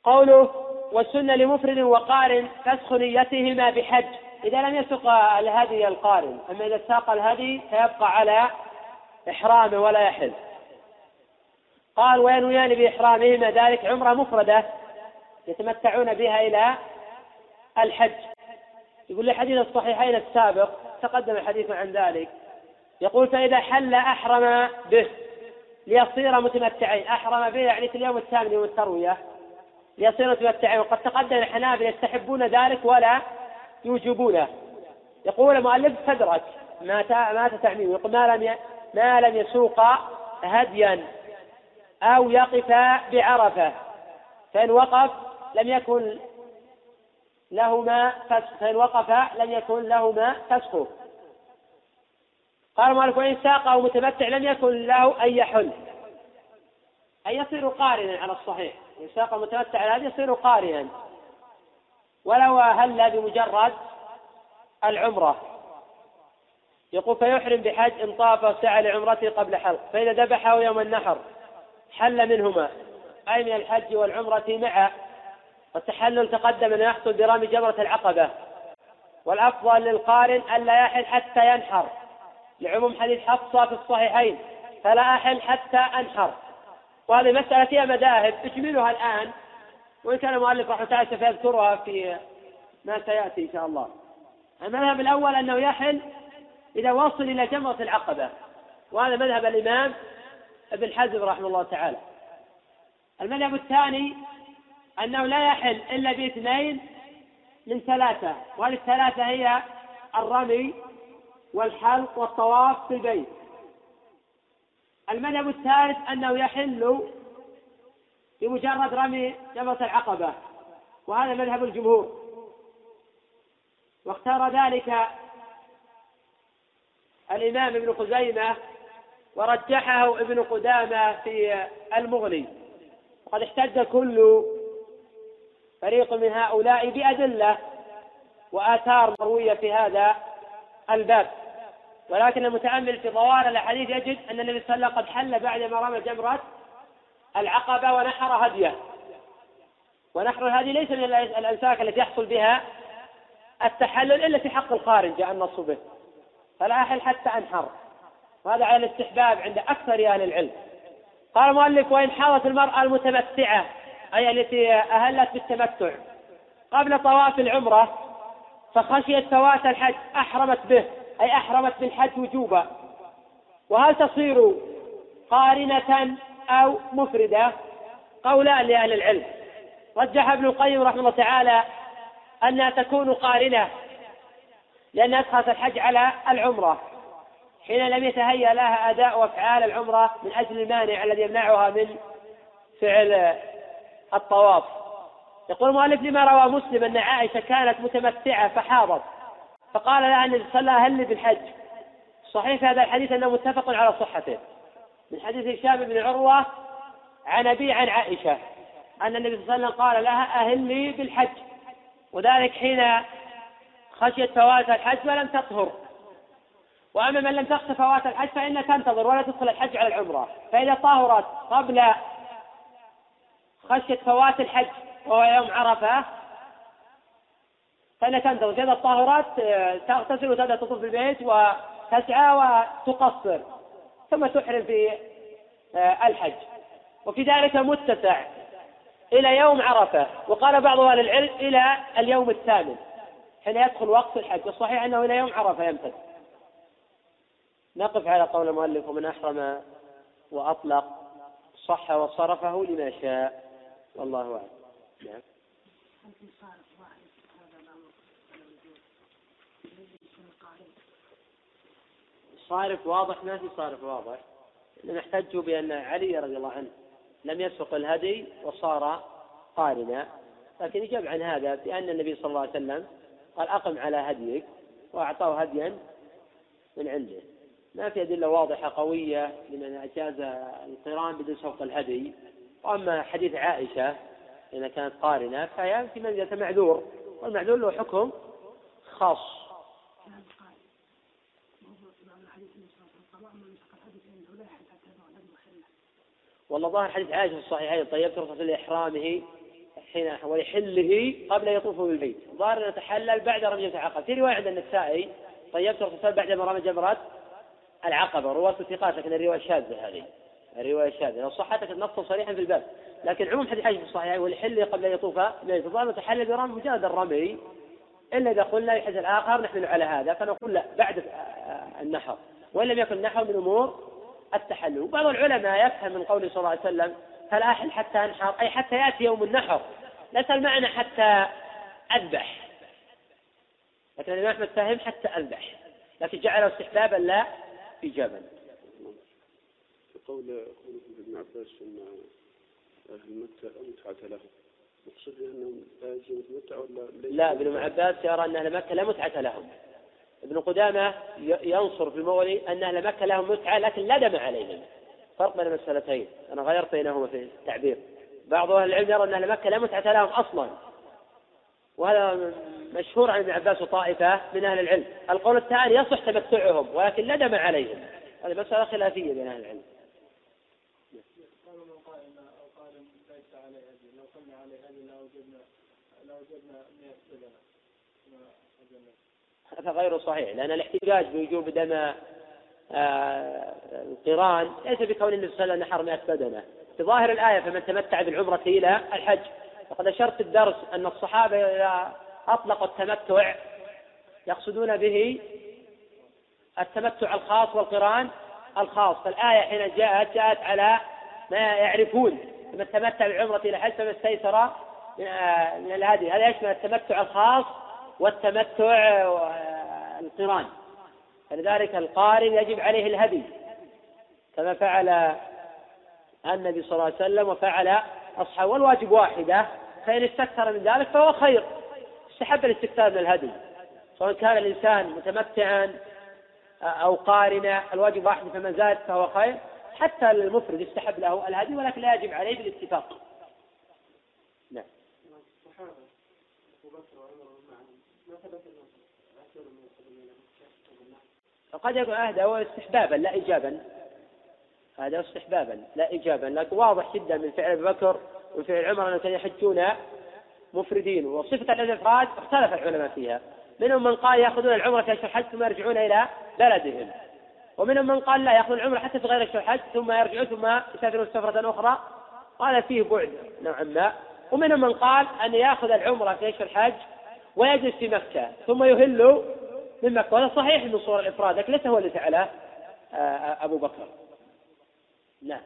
قوله والسنة لمفرد وقارن فسخ نيتهما بحج إذا لم يسق الهدي القارن أما إذا ساق الهدي فيبقى على إحرامه ولا يحل. قال وينويان بإحرامهما ذلك عمرة مفردة يتمتعون بها إلى الحج. يقول لحديث الصحيحين السابق تقدم الحديث عن ذلك. يقول فإذا حل أحرم به ليصير متمتعين. أحرم به يعني في اليوم الثامن يوم التروية. ليصير متمتعين. وقد تقدم الحنابلة يستحبون ذلك ولا يوجبونه. يقول المؤلف تدرك مات مات تعميم يقول ما لم ما لم يسوق هديا. أو يقف بعرفة. فإن وقف لم يكن لهما فسخ. فإن وقف لم يكن لهما فسخ. قال مالك وإن ساق أو متمتع لم يكن له أن يحل. أي يصير قارنا على الصحيح. إن ساق متمتع هذا يصير قارنا. ولو هل بمجرد العمرة. يقول فيحرم بحج إن طاف وسعى لعمرته قبل حلق. فإذا ذبحه يوم النحر. حل منهما أي من الحج والعمرة معا. والتحلل تقدم أن يحصل برمي جمرة العقبة. والأفضل للقارن ألا يحل حتى ينحر. لعموم حديث حفصة في الصحيحين فلا أحل حتى أنحر. وهذه مسألة فيها مذاهب. اجملها الآن وإن كان المؤلف رحمة الله سيذكرها في ما سيأتي إن شاء الله. المذهب الأول أنه يحل إذا وصل إلى جمرة العقبة. وهذا مذهب الإمام ابن حزم رحمه الله تعالى. المذهب الثاني أنه لا يحل إلا باثنين من ثلاثة وهذه الثلاثة هي الرمي والحلق والطواف في البيت. المذهب الثالث أنه يحل بمجرد رمي جمرة العقبة وهذا مذهب الجمهور. واختار ذلك الإمام ابن خزيمة ورجحه ابن قدامة في المغني. وقد احتج كل فريق من هؤلاء بأدلة وآثار مروية في هذا الباب. ولكن المتأمل في طوال الأحاديث يجد أن النبي صلى الله عليه وسلم قد حل بعد ما رمى جمرة العقبة ونحر هديه. ونحر الهدي ليس من الأنساك التي يحصل بها التحلل إلا في حق القارن جاء النص به. فلا أحل حتى أنحر. وهذا على الاستحباب عند أكثر أهل العلم. قال المؤلف وإن حاضت المرأة المتمتعة أي التي أهلت بالتمتع قبل طواف العمرة فخشيت فوات الحج أحرمت به أي أحرمت بالحج وجوبا. وهل تصير قارنة أو مفردة؟ قولان لأهل العلم. رجح ابن القيم رحمه الله تعالى أنها تكون قارنة لأن أدخلت الحج على العمرة. حين لم يتهيأ لها أداء أفعال العمرة من أجل المانع الذي يمنعها من فعل الطواف. يقول المؤلف لما روى مسلم أن عائشة كانت متمتعة فحاضت فقال لها النبي صلى هل بالحج؟ صحيح هذا الحديث أنه متفق على صحته. من حديث هشام بن عروة عن أبي عن عائشة أن النبي صلى الله عليه وسلم قال لها أهلي بالحج وذلك حين خشيت فوات الحج ولم تطهر. وأما من لم تخشى فوات الحج فإنها تنتظر ولا تدخل الحج على العمرة. فإذا طهرت قبل خشية فوات الحج وهو يوم عرفة فإنها تنتظر. كذا الطاهرات تغتسل وتبدأ تطوف في البيت وتسعى وتقصر ثم تحرم في الحج. وفي ذلك متسع إلى يوم عرفة. وقال بعض أهل العلم إلى اليوم الثامن حين يدخل وقت الحج. والصحيح أنه إلى يوم عرفة يمتد نقف على قول المؤلف ومن أحرم وأطلق صح وصرفه لما شاء. والله أعلم. نعم. صارف واضح؟ ما في صارف واضح. احتجوا بأن علي رضي الله عنه لم يسق الهدي وصار قارنا. لكن يجاب عن هذا بأن النبي صلى الله عليه وسلم قال أقم على هديك وأعطاه هديا من عنده. ما في أدلة واضحة قوية لمن أجاز القرآن بدون سوق الهدي. وأما حديث عائشة إذا كانت قارنة فهي في منزلة معذور. والمعذور له حكم خاص. والله ظاهر حديث عائشة في الصحيحين طيبت رخصة لإحرامه حين ولحله قبل يطوف بالبيت. ظاهر أنه تحلل بعد رمية العقبة في رواية عند النسائي طيبت رخصة بعد ما رمى جمرة العقبة رواة ثقات لكن الرواية شاذة هذه. الرواية شاذة. لو صحت نص صريحا في الباب. لكن عموم حديث عائشة في الصحيحين ولحله قبل أن يطوف بالبيت ظاهر تحلل برمي مجرد الرمي. إلا إذا قلنا الحديث الآخر نحمل على هذا فنقول لا بعد النحر وإن لم يكن النحر من أمور التحلل. وبعض العلماء يفهم من قوله صلى الله عليه وسلم فالآحل حتى أنحر؟ أي حتى يأتي يوم النحر. ليس المعنى حتى أذبح. لكن الإمام أحمد فهم حتى أذبح. لكن جعله استحبابا لا إيجابا في قول ابن عباس أن أهل مكة متعة لهم. مقصود أنهم لا يجوز متعة ولا لا ابن عباس يرى أن أهل مكة لا متعة لهم. ابن قدامة ينصر في المولي أن أهل مكة لهم متعة لكن لا دم عليهم. فرق بين المسألتين. أنا غيرت بينهما في التعبير. بعض أهل العلم يرى أن أهل مكة لا متعة لهم أصلا. وهذا مشهور عن ابن عباس وطائفة من أهل العلم. القول الثاني يصح تمتعهم ولكن لا دم عليهم. هذه مسألة خلافية بين أهل العلم. هذا غير صحيح لأن الاحتجاج بوجوب دم آه، القرآن ليس بكون النبي صلى الله عليه وسلم نحر 100 بدنة. في ظاهر الآية فمن تمتع بالعمرة إلى الحج وقد أشرت الدرس أن الصحابة إذا أطلقوا التمتع يقصدون به التمتع الخاص والقرآن الخاص. فالآية حين جاءت جاءت على ما يعرفون. فمن تمتع بالعمرة إلى الحج فما استيسر من آه، الهدي. هذا يشمل التمتع الخاص والتمتع القرآن. فلذلك القارن يجب عليه الهدي كما فعل النبي صلى الله عليه وسلم وفعل أصحابه. والواجب واحدة فإن استكثر من ذلك فهو خير. استحب الاستكثار من الهدي. سواء كان الإنسان متمتعا أو قارنا الواجب واحد فما زاد فهو خير. حتى المفرد يستحب له الهدي ولكن لا يجب عليه بالاتفاق. نعم. قد يكون هذا هو استحبابا لا إيجابا. هذا استحبابا لا إيجابا. لكن واضح جدا من فعل أبي بكر وفعل عمر أنهم كانوا يحجون مفردين وصفة الإفراد اختلف العلماء فيها. منهم من قال يأخذون العمرة في أشهر الحج ثم يرجعون إلى بلدهم. ومنهم من قال لا يأخذون العمرة حتى في غير أشهر الحج ثم يرجعون ثم يسافرون سفرة أخرى. قال فيه بعد نوعا ما. ومنهم من قال أن يأخذ العمرة في أشهر الحج ويجلس في مكة ثم يهل من مكة. وهذا صحيح من صور الإفراد لكن ليس هو اللي فعله آه، آه، أبو بكر. نعم.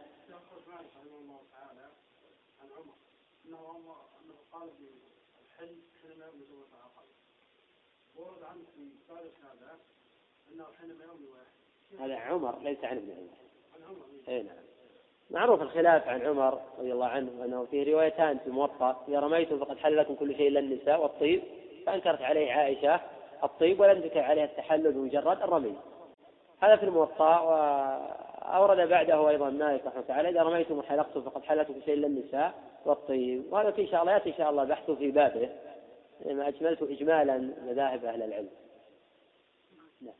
هذا عمر ليس عن ابن عمر. اي نعم. معروف الخلاف عن عمر رضي الله عنه انه فيه روايتان في الموطأ إذا رميتم فقد حل لكم كل شيء إلا النساء والطيب فأنكرت عليه عائشة الطيب ولم تنكر عليها التحلل بمجرد الرمي. هذا في الموطأ وأورد بعده أيضا مالك رحمة الله تعالى إذا رميتم وحلقتم فقد حلقتم في شيء إلا النساء والطيب. وهذا إن شاء الله يأتي إن شاء الله بحثه في بابه لما أجملت إجمالا مذاهب أهل العلم نعم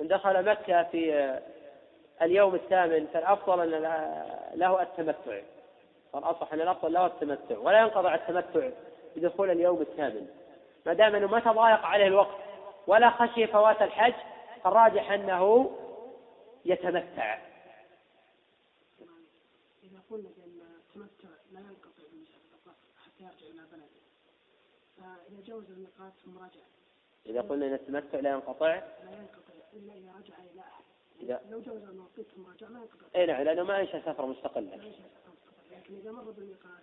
من دخل مكة في اليوم الثامن فالأفضل أن له التمتع. فالأصح أن الأفضل له التمتع. ولا ينقطع التمتع بدخول اليوم الثامن. ما دام أنه ما تضايق عليه الوقت ولا خشي فوات الحج فالراجح أنه يتمتع. قلنا بأن التمتع لا ينقطع حتى يرجع إلى بلده. فإذا جوز الميقات إذا قلنا أن التمتع لا ينقطع. لا ينقطع إلا إذا رجع إلى أحد. إذا لو جوز الموقيت ثم رجع ما ينقطع. أي نعم لأنه ما أنشأ سفرة مستقلة لا يشهد لكن إذا مر بالميقات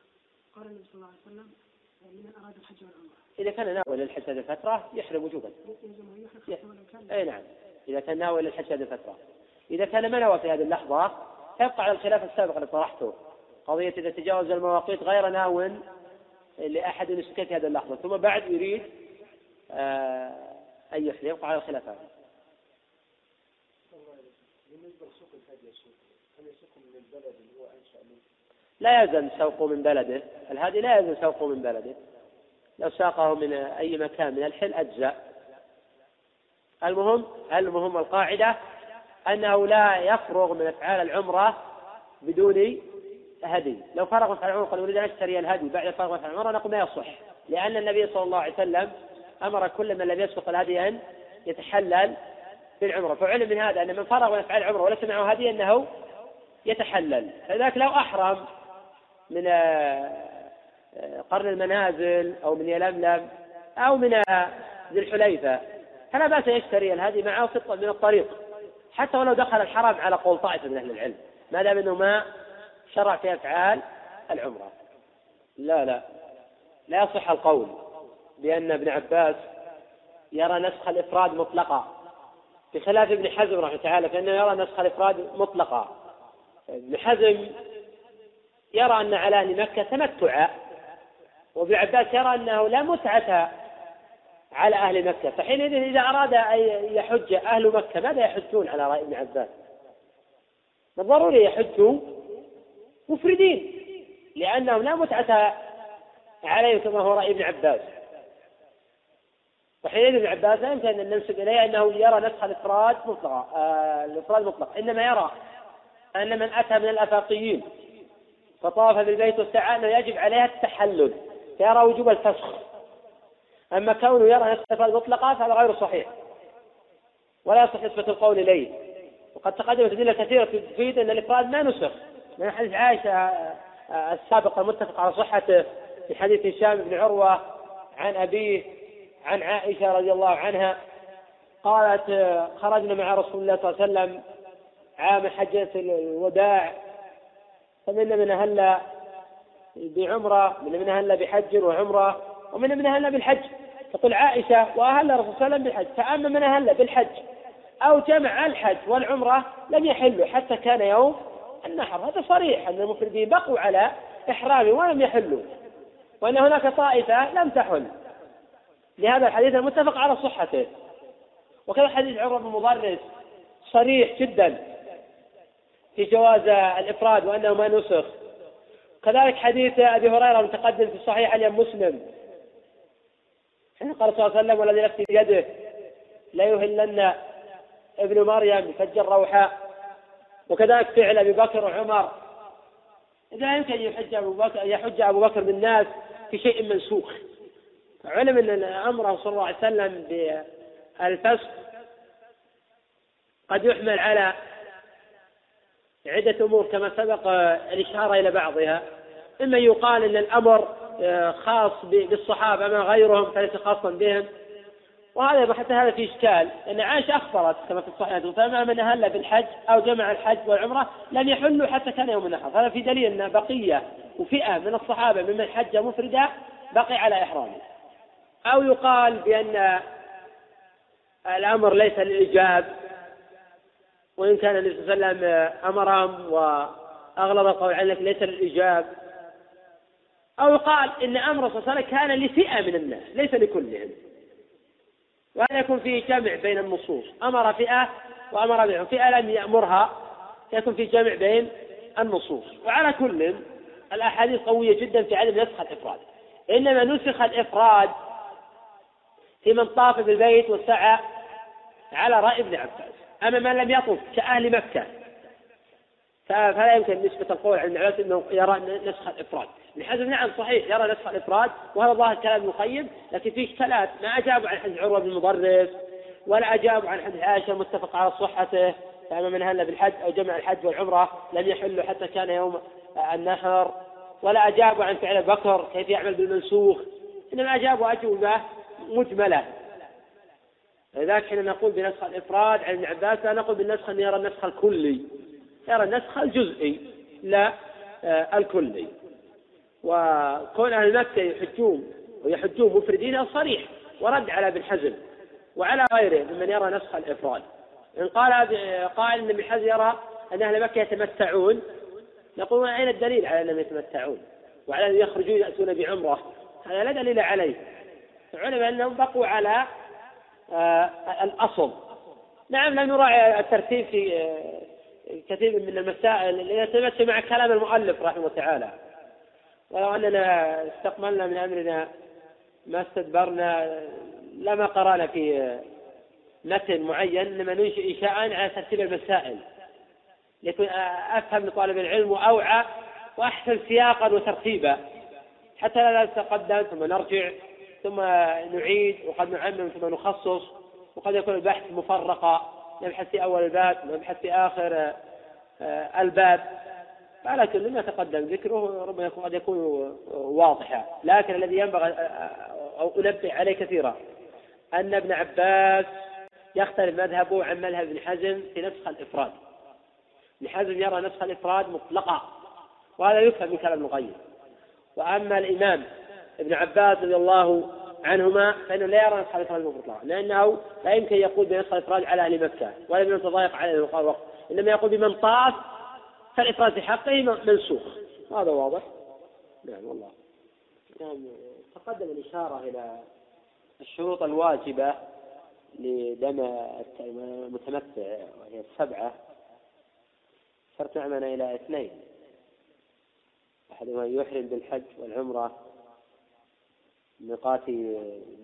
قال النبي صلى الله عليه وسلم لمن أراد الحج والعمرة. إذا كان ناوي للحج هذه الفترة يحرم وجوبا. أي نعم. إذا كان ناوي للحج هذه الفترة. إذا كان ما نوى في هذه اللحظة تبقى على الخلاف السابق اللي طرحته. قضية إذا تجاوز المواقيت غير ناو لأحد نسكته هذه اللحظة ثم بعد يريد آه أن يبقى على الخلاف هذا. لا يلزم سوقه من بلده الهادي لا يلزم سوقه من بلده. لو ساقه من أي مكان من الحل أجزاء المهم المهم القاعدة أنه لا يفرغ من أفعال العمرة بدون هدي لو فرغ أفعال العمرة قال أريد أن أشتري الهدي. بعد فرغ أفعال العمرة نقول ما يصح لأن النبي صلى الله عليه وسلم أمر كل من لم يسبق الهدي أن يتحلل بالعمرة. فعلم من هذا أن من فرغ من أفعال العمرة وليس معه هدي أنه يتحلل. فذلك لو أحرم من قرن المنازل أو من يلملم أو من ذي الحليفة فلا بأس يشتري الهدي معه من الطريق. حتى ولو دخل الحرم على قول طائفة من أهل العلم. ما دام أنه ما شرع في أفعال العمرة. لا لا. لا يصح القول بأن ابن عباس يرى نسخ الإفراد مطلقا. بخلاف ابن حزم رحمه تعالى فإنه يرى نسخ الإفراد مطلقا. ابن حزم يرى أن على أهل مكة تمتعا وابن عباس يرى أنه لا متعة على أهل مكة. فحينئذ إذا أراد أن يحج أهل مكة ماذا يحجون على رأي ابن عباس؟ بالضروري يحجوا مفردين لأنهم لا متعة عليهم كما هو رأي ابن عباس. وحينئذ ابن عباس لا يمكن أن ننسب إليه أنه يرى نسخ الإفراد مطلقا آه الإفراد مطلق. إنما يرى أن من أتى من الآفاقيين فطاف بالبيت والسعى أنه يجب عليها التحلل فيرى وجوب الفسخ. أما كونه يرى نسخ الإفراد مطلقا فهذا غير صحيح. ولا يصح نسبة القول إليه. وقد تقدمت أدلة كثيرة تفيد أن الإفراد ما نسخ. من حديث عائشة السابق المتفق على صحته في حديث هشام بن عروة عن أبيه عن عائشة رضي الله عنها قالت خرجنا مع رسول الله صلى الله عليه وسلم عام حجة الوداع فمنا من أهل بعمرة من من أهل بحج وعمرة ومن من أهل بالحج. تقول عائشة وأهل الرسول صلى الله عليه وسلم بالحج فأما من أهل بالحج أو جمع الحج والعمرة لم يحلوا حتى كان يوم النحر هذا صريح أن المفردين بقوا على إحرامهم ولم يحلوا وأن هناك طائفة لم تحل. لهذا الحديث المتفق على صحته. وكذا حديث عمر بن مضرس صريح جدا في جواز الإفراد وأنه ما نسخ. كذلك حديث أبي هريرة المتقدم في الصحيح عن مسلم. حين قال صلى الله عليه وسلم والذي نفسي بيده لا يهلن ابن مريم فج الروحاء وكذلك فعل أبي بكر وعمر. لا يمكن يحج أبو بكر يحج أبو بكر بالناس في شيء منسوخ. علم أن امره صلى الله عليه وسلم بالفسخ قد يحمل على عدة أمور كما سبق الإشارة إلى بعضها. إما يقال أن الأمر خاص بالصحابة أما غيرهم فليس خاصا بهم. وهذا حتى هذا في إشكال. لأن عائشة أخبرت كما في الصحيح فما من أهل بالحج أو جمع الحج والعمرة لم يحلوا حتى كان يوم النحر هذا في دليل أن بقية وفئة من الصحابة ممن حج مفردا بقي على إحرامه أو يقال بأن الأمر ليس للإجاب وإن كان النبي صلى الله عليه وسلم أمرهم وأغلب القول على ليس للإجاب أو يقال إن أمر صلى الله عليه وسلم كان لفئة من الناس ليس لكلهم. وهذا يكون فيه جمع بين النصوص. أمر فئة وأمر بهم فئة لم يأمرها يكون في جمع بين النصوص. وعلى كل الأحاديث قوية جدا في عدم نسخ الإفراد. إنما نسخ الإفراد في من طاف بالبيت وسعى على رأي ابن عباس. أما من لم يطف كأهل مكة فلا يمكن نسبة القول عن ابن أنه يرى نسخ الإفراد. ابن حزم نعم صحيح يرى نسخ الإفراد وهذا ظاهر كلام القيم لكن في إشكالات ما أجابوا عن حديث عروة بن المضرس ولا أجابوا عن حديث عائشة متفق على صحته فأما من هل بالحج أو جمع الحج والعمرة لم يحلوا حتى كان يوم النحر ولا أجابوا عن فعل بكر كيف يعمل بالمنسوخ إنما أجابوا أجوبة مجملة. لذلك حين نقول بنسخ الإفراد عن ابن عباس لا نقول بالنسخ أن يرى النسخ الكلي يرى النسخ الجزئي لا آه، الكلي. وكون أهل مكة يحجون ويحجون مفردين صريح ورد على ابن حزم وعلى غيره ممن يرى نسخ الإفراد. إن قال قائل أن ابن حزم يرى أن أهل مكة يتمتعون نقول أين الدليل على أنهم يتمتعون؟ وعلى أن يخرجون يأتون بعمرة؟ هذا لا دليل عليه. العلماء أنهم بقوا على آه، الأصل. نعم لم نراعي الترتيب في آه، كثير من المسائل يتمشى مع كلام المؤلف رحمه الله تعالى. ولو أننا استقبلنا من أمرنا ما استدبرنا لما قرانا في متن معين انما ننشئ انشاء على ترتيب المسائل. ليكون أفهم لطالب العلم واوعى وأحسن سياقا وترتيبا. حتى لا نتقدم ثم نرجع ثم نعيد وقد نعمم ثم نخصص. وقد يكون البحث مفرقا. نبحث في أول الباب نبحث في آخر آه، الباب. فعلى كل ما تقدم ذكره ربما قد يكون واضحا. لكن الذي ينبغي أو أنبه عليه كثيرا أن ابن عباس يختلف مذهبه عن مذهب ابن حزم في نسخ الإفراد. ابن حزم يرى نسخ الإفراد مطلقا وهذا يفهم من كلام القيم وأما الإمام ابن عباس رضي الله عنهما فإنه لا يرى نسخ الإفراد مطلقا لأنه لا يمكن يقول بنسخ الإفراد على أهل مكة ولا بمن تضايق عليه الوقت إنما يقول بمن طاف فالإفراد حقه منسوخ. هذا واضح؟ نعم والله. نعم تقدم الإشارة إلى الشروط الواجبة لدم المتمتع وهي السبعة. معنا إلى اثنين. أحدهما يحرم بالحج والعمرة ميقات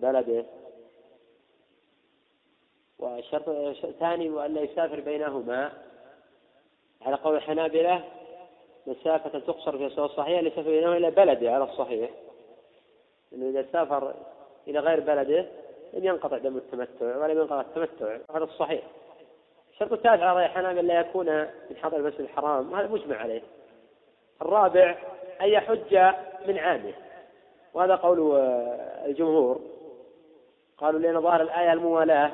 بلده. والشرط الثاني أن لا يسافر بينهما. على قول الحنابلة مسافة تقصر في الصحيح الصحيح ليسافر بينهما إلى بلده على الصحيح. أنه إذا سافر إلى غير بلده لم ينقطع دم التمتع ولم ينقطع التمتع هذا الصحيح. الشرط الثالث على رأي حنابل لا يكون من حضر المسجد الحرام وهذا مجمع عليه. الرابع أن يحج من عامه. وهذا قول الجمهور. قالوا لأن ظاهر الآية الموالاة.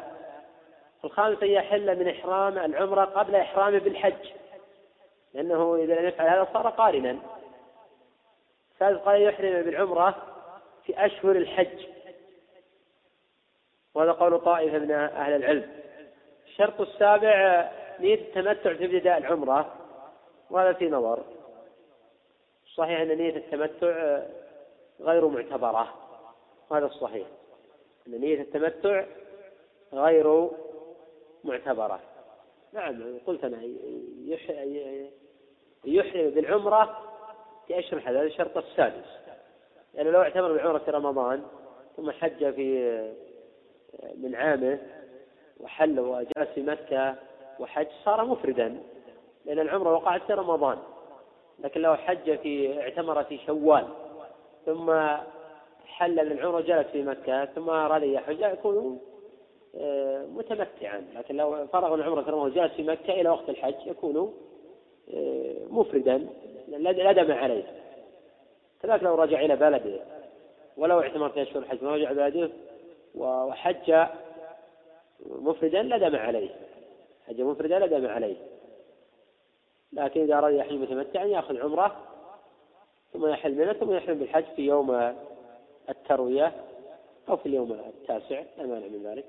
الخامس أن يحل من إحرام العمرة قبل إحرامه بالحج. لأنه إذا لم يفعل هذا صار قارنا. الثالث قال يحرم بالعمرة في أشهر الحج. وهذا قول طائفة من أهل العلم. الشرط السابع نية التمتع في ابتداء العمرة. وهذا في نظر. صحيح أن نية التمتع غير معتبرة. وهذا الصحيح. أن نية التمتع غير معتبرة. نعم قلت أنا يحرم بالعمرة في أشهر الحج هذا الشرط السادس. يعني لو اعتمر بالعمرة في رمضان ثم حج في من عامه وحل وجلس في مكة وحج صار مفردا لأن العمرة وقعت في رمضان. لكن لو حج في اعتمر في شوال ثم حل من العمرة وجلس في مكة ثم أراد يحج يكون آه، متمتعا. لكن لو فرغ العمرة في رمضان وجلس في مكة إلى وقت الحج يكون مفردا لا دم عليه. كذلك لو رجع إلى بلده ولو اعتمر في أشهر الحج ورجع بلده وحج مفردا لا دم عليه. حج مفردا لا دم عليه. لكن إذا أراد يحج متمتعا يأخذ عمرة ثم يحل منه ثم يحرم بالحج في يوم التروية أو في اليوم التاسع لا مانع من ذلك.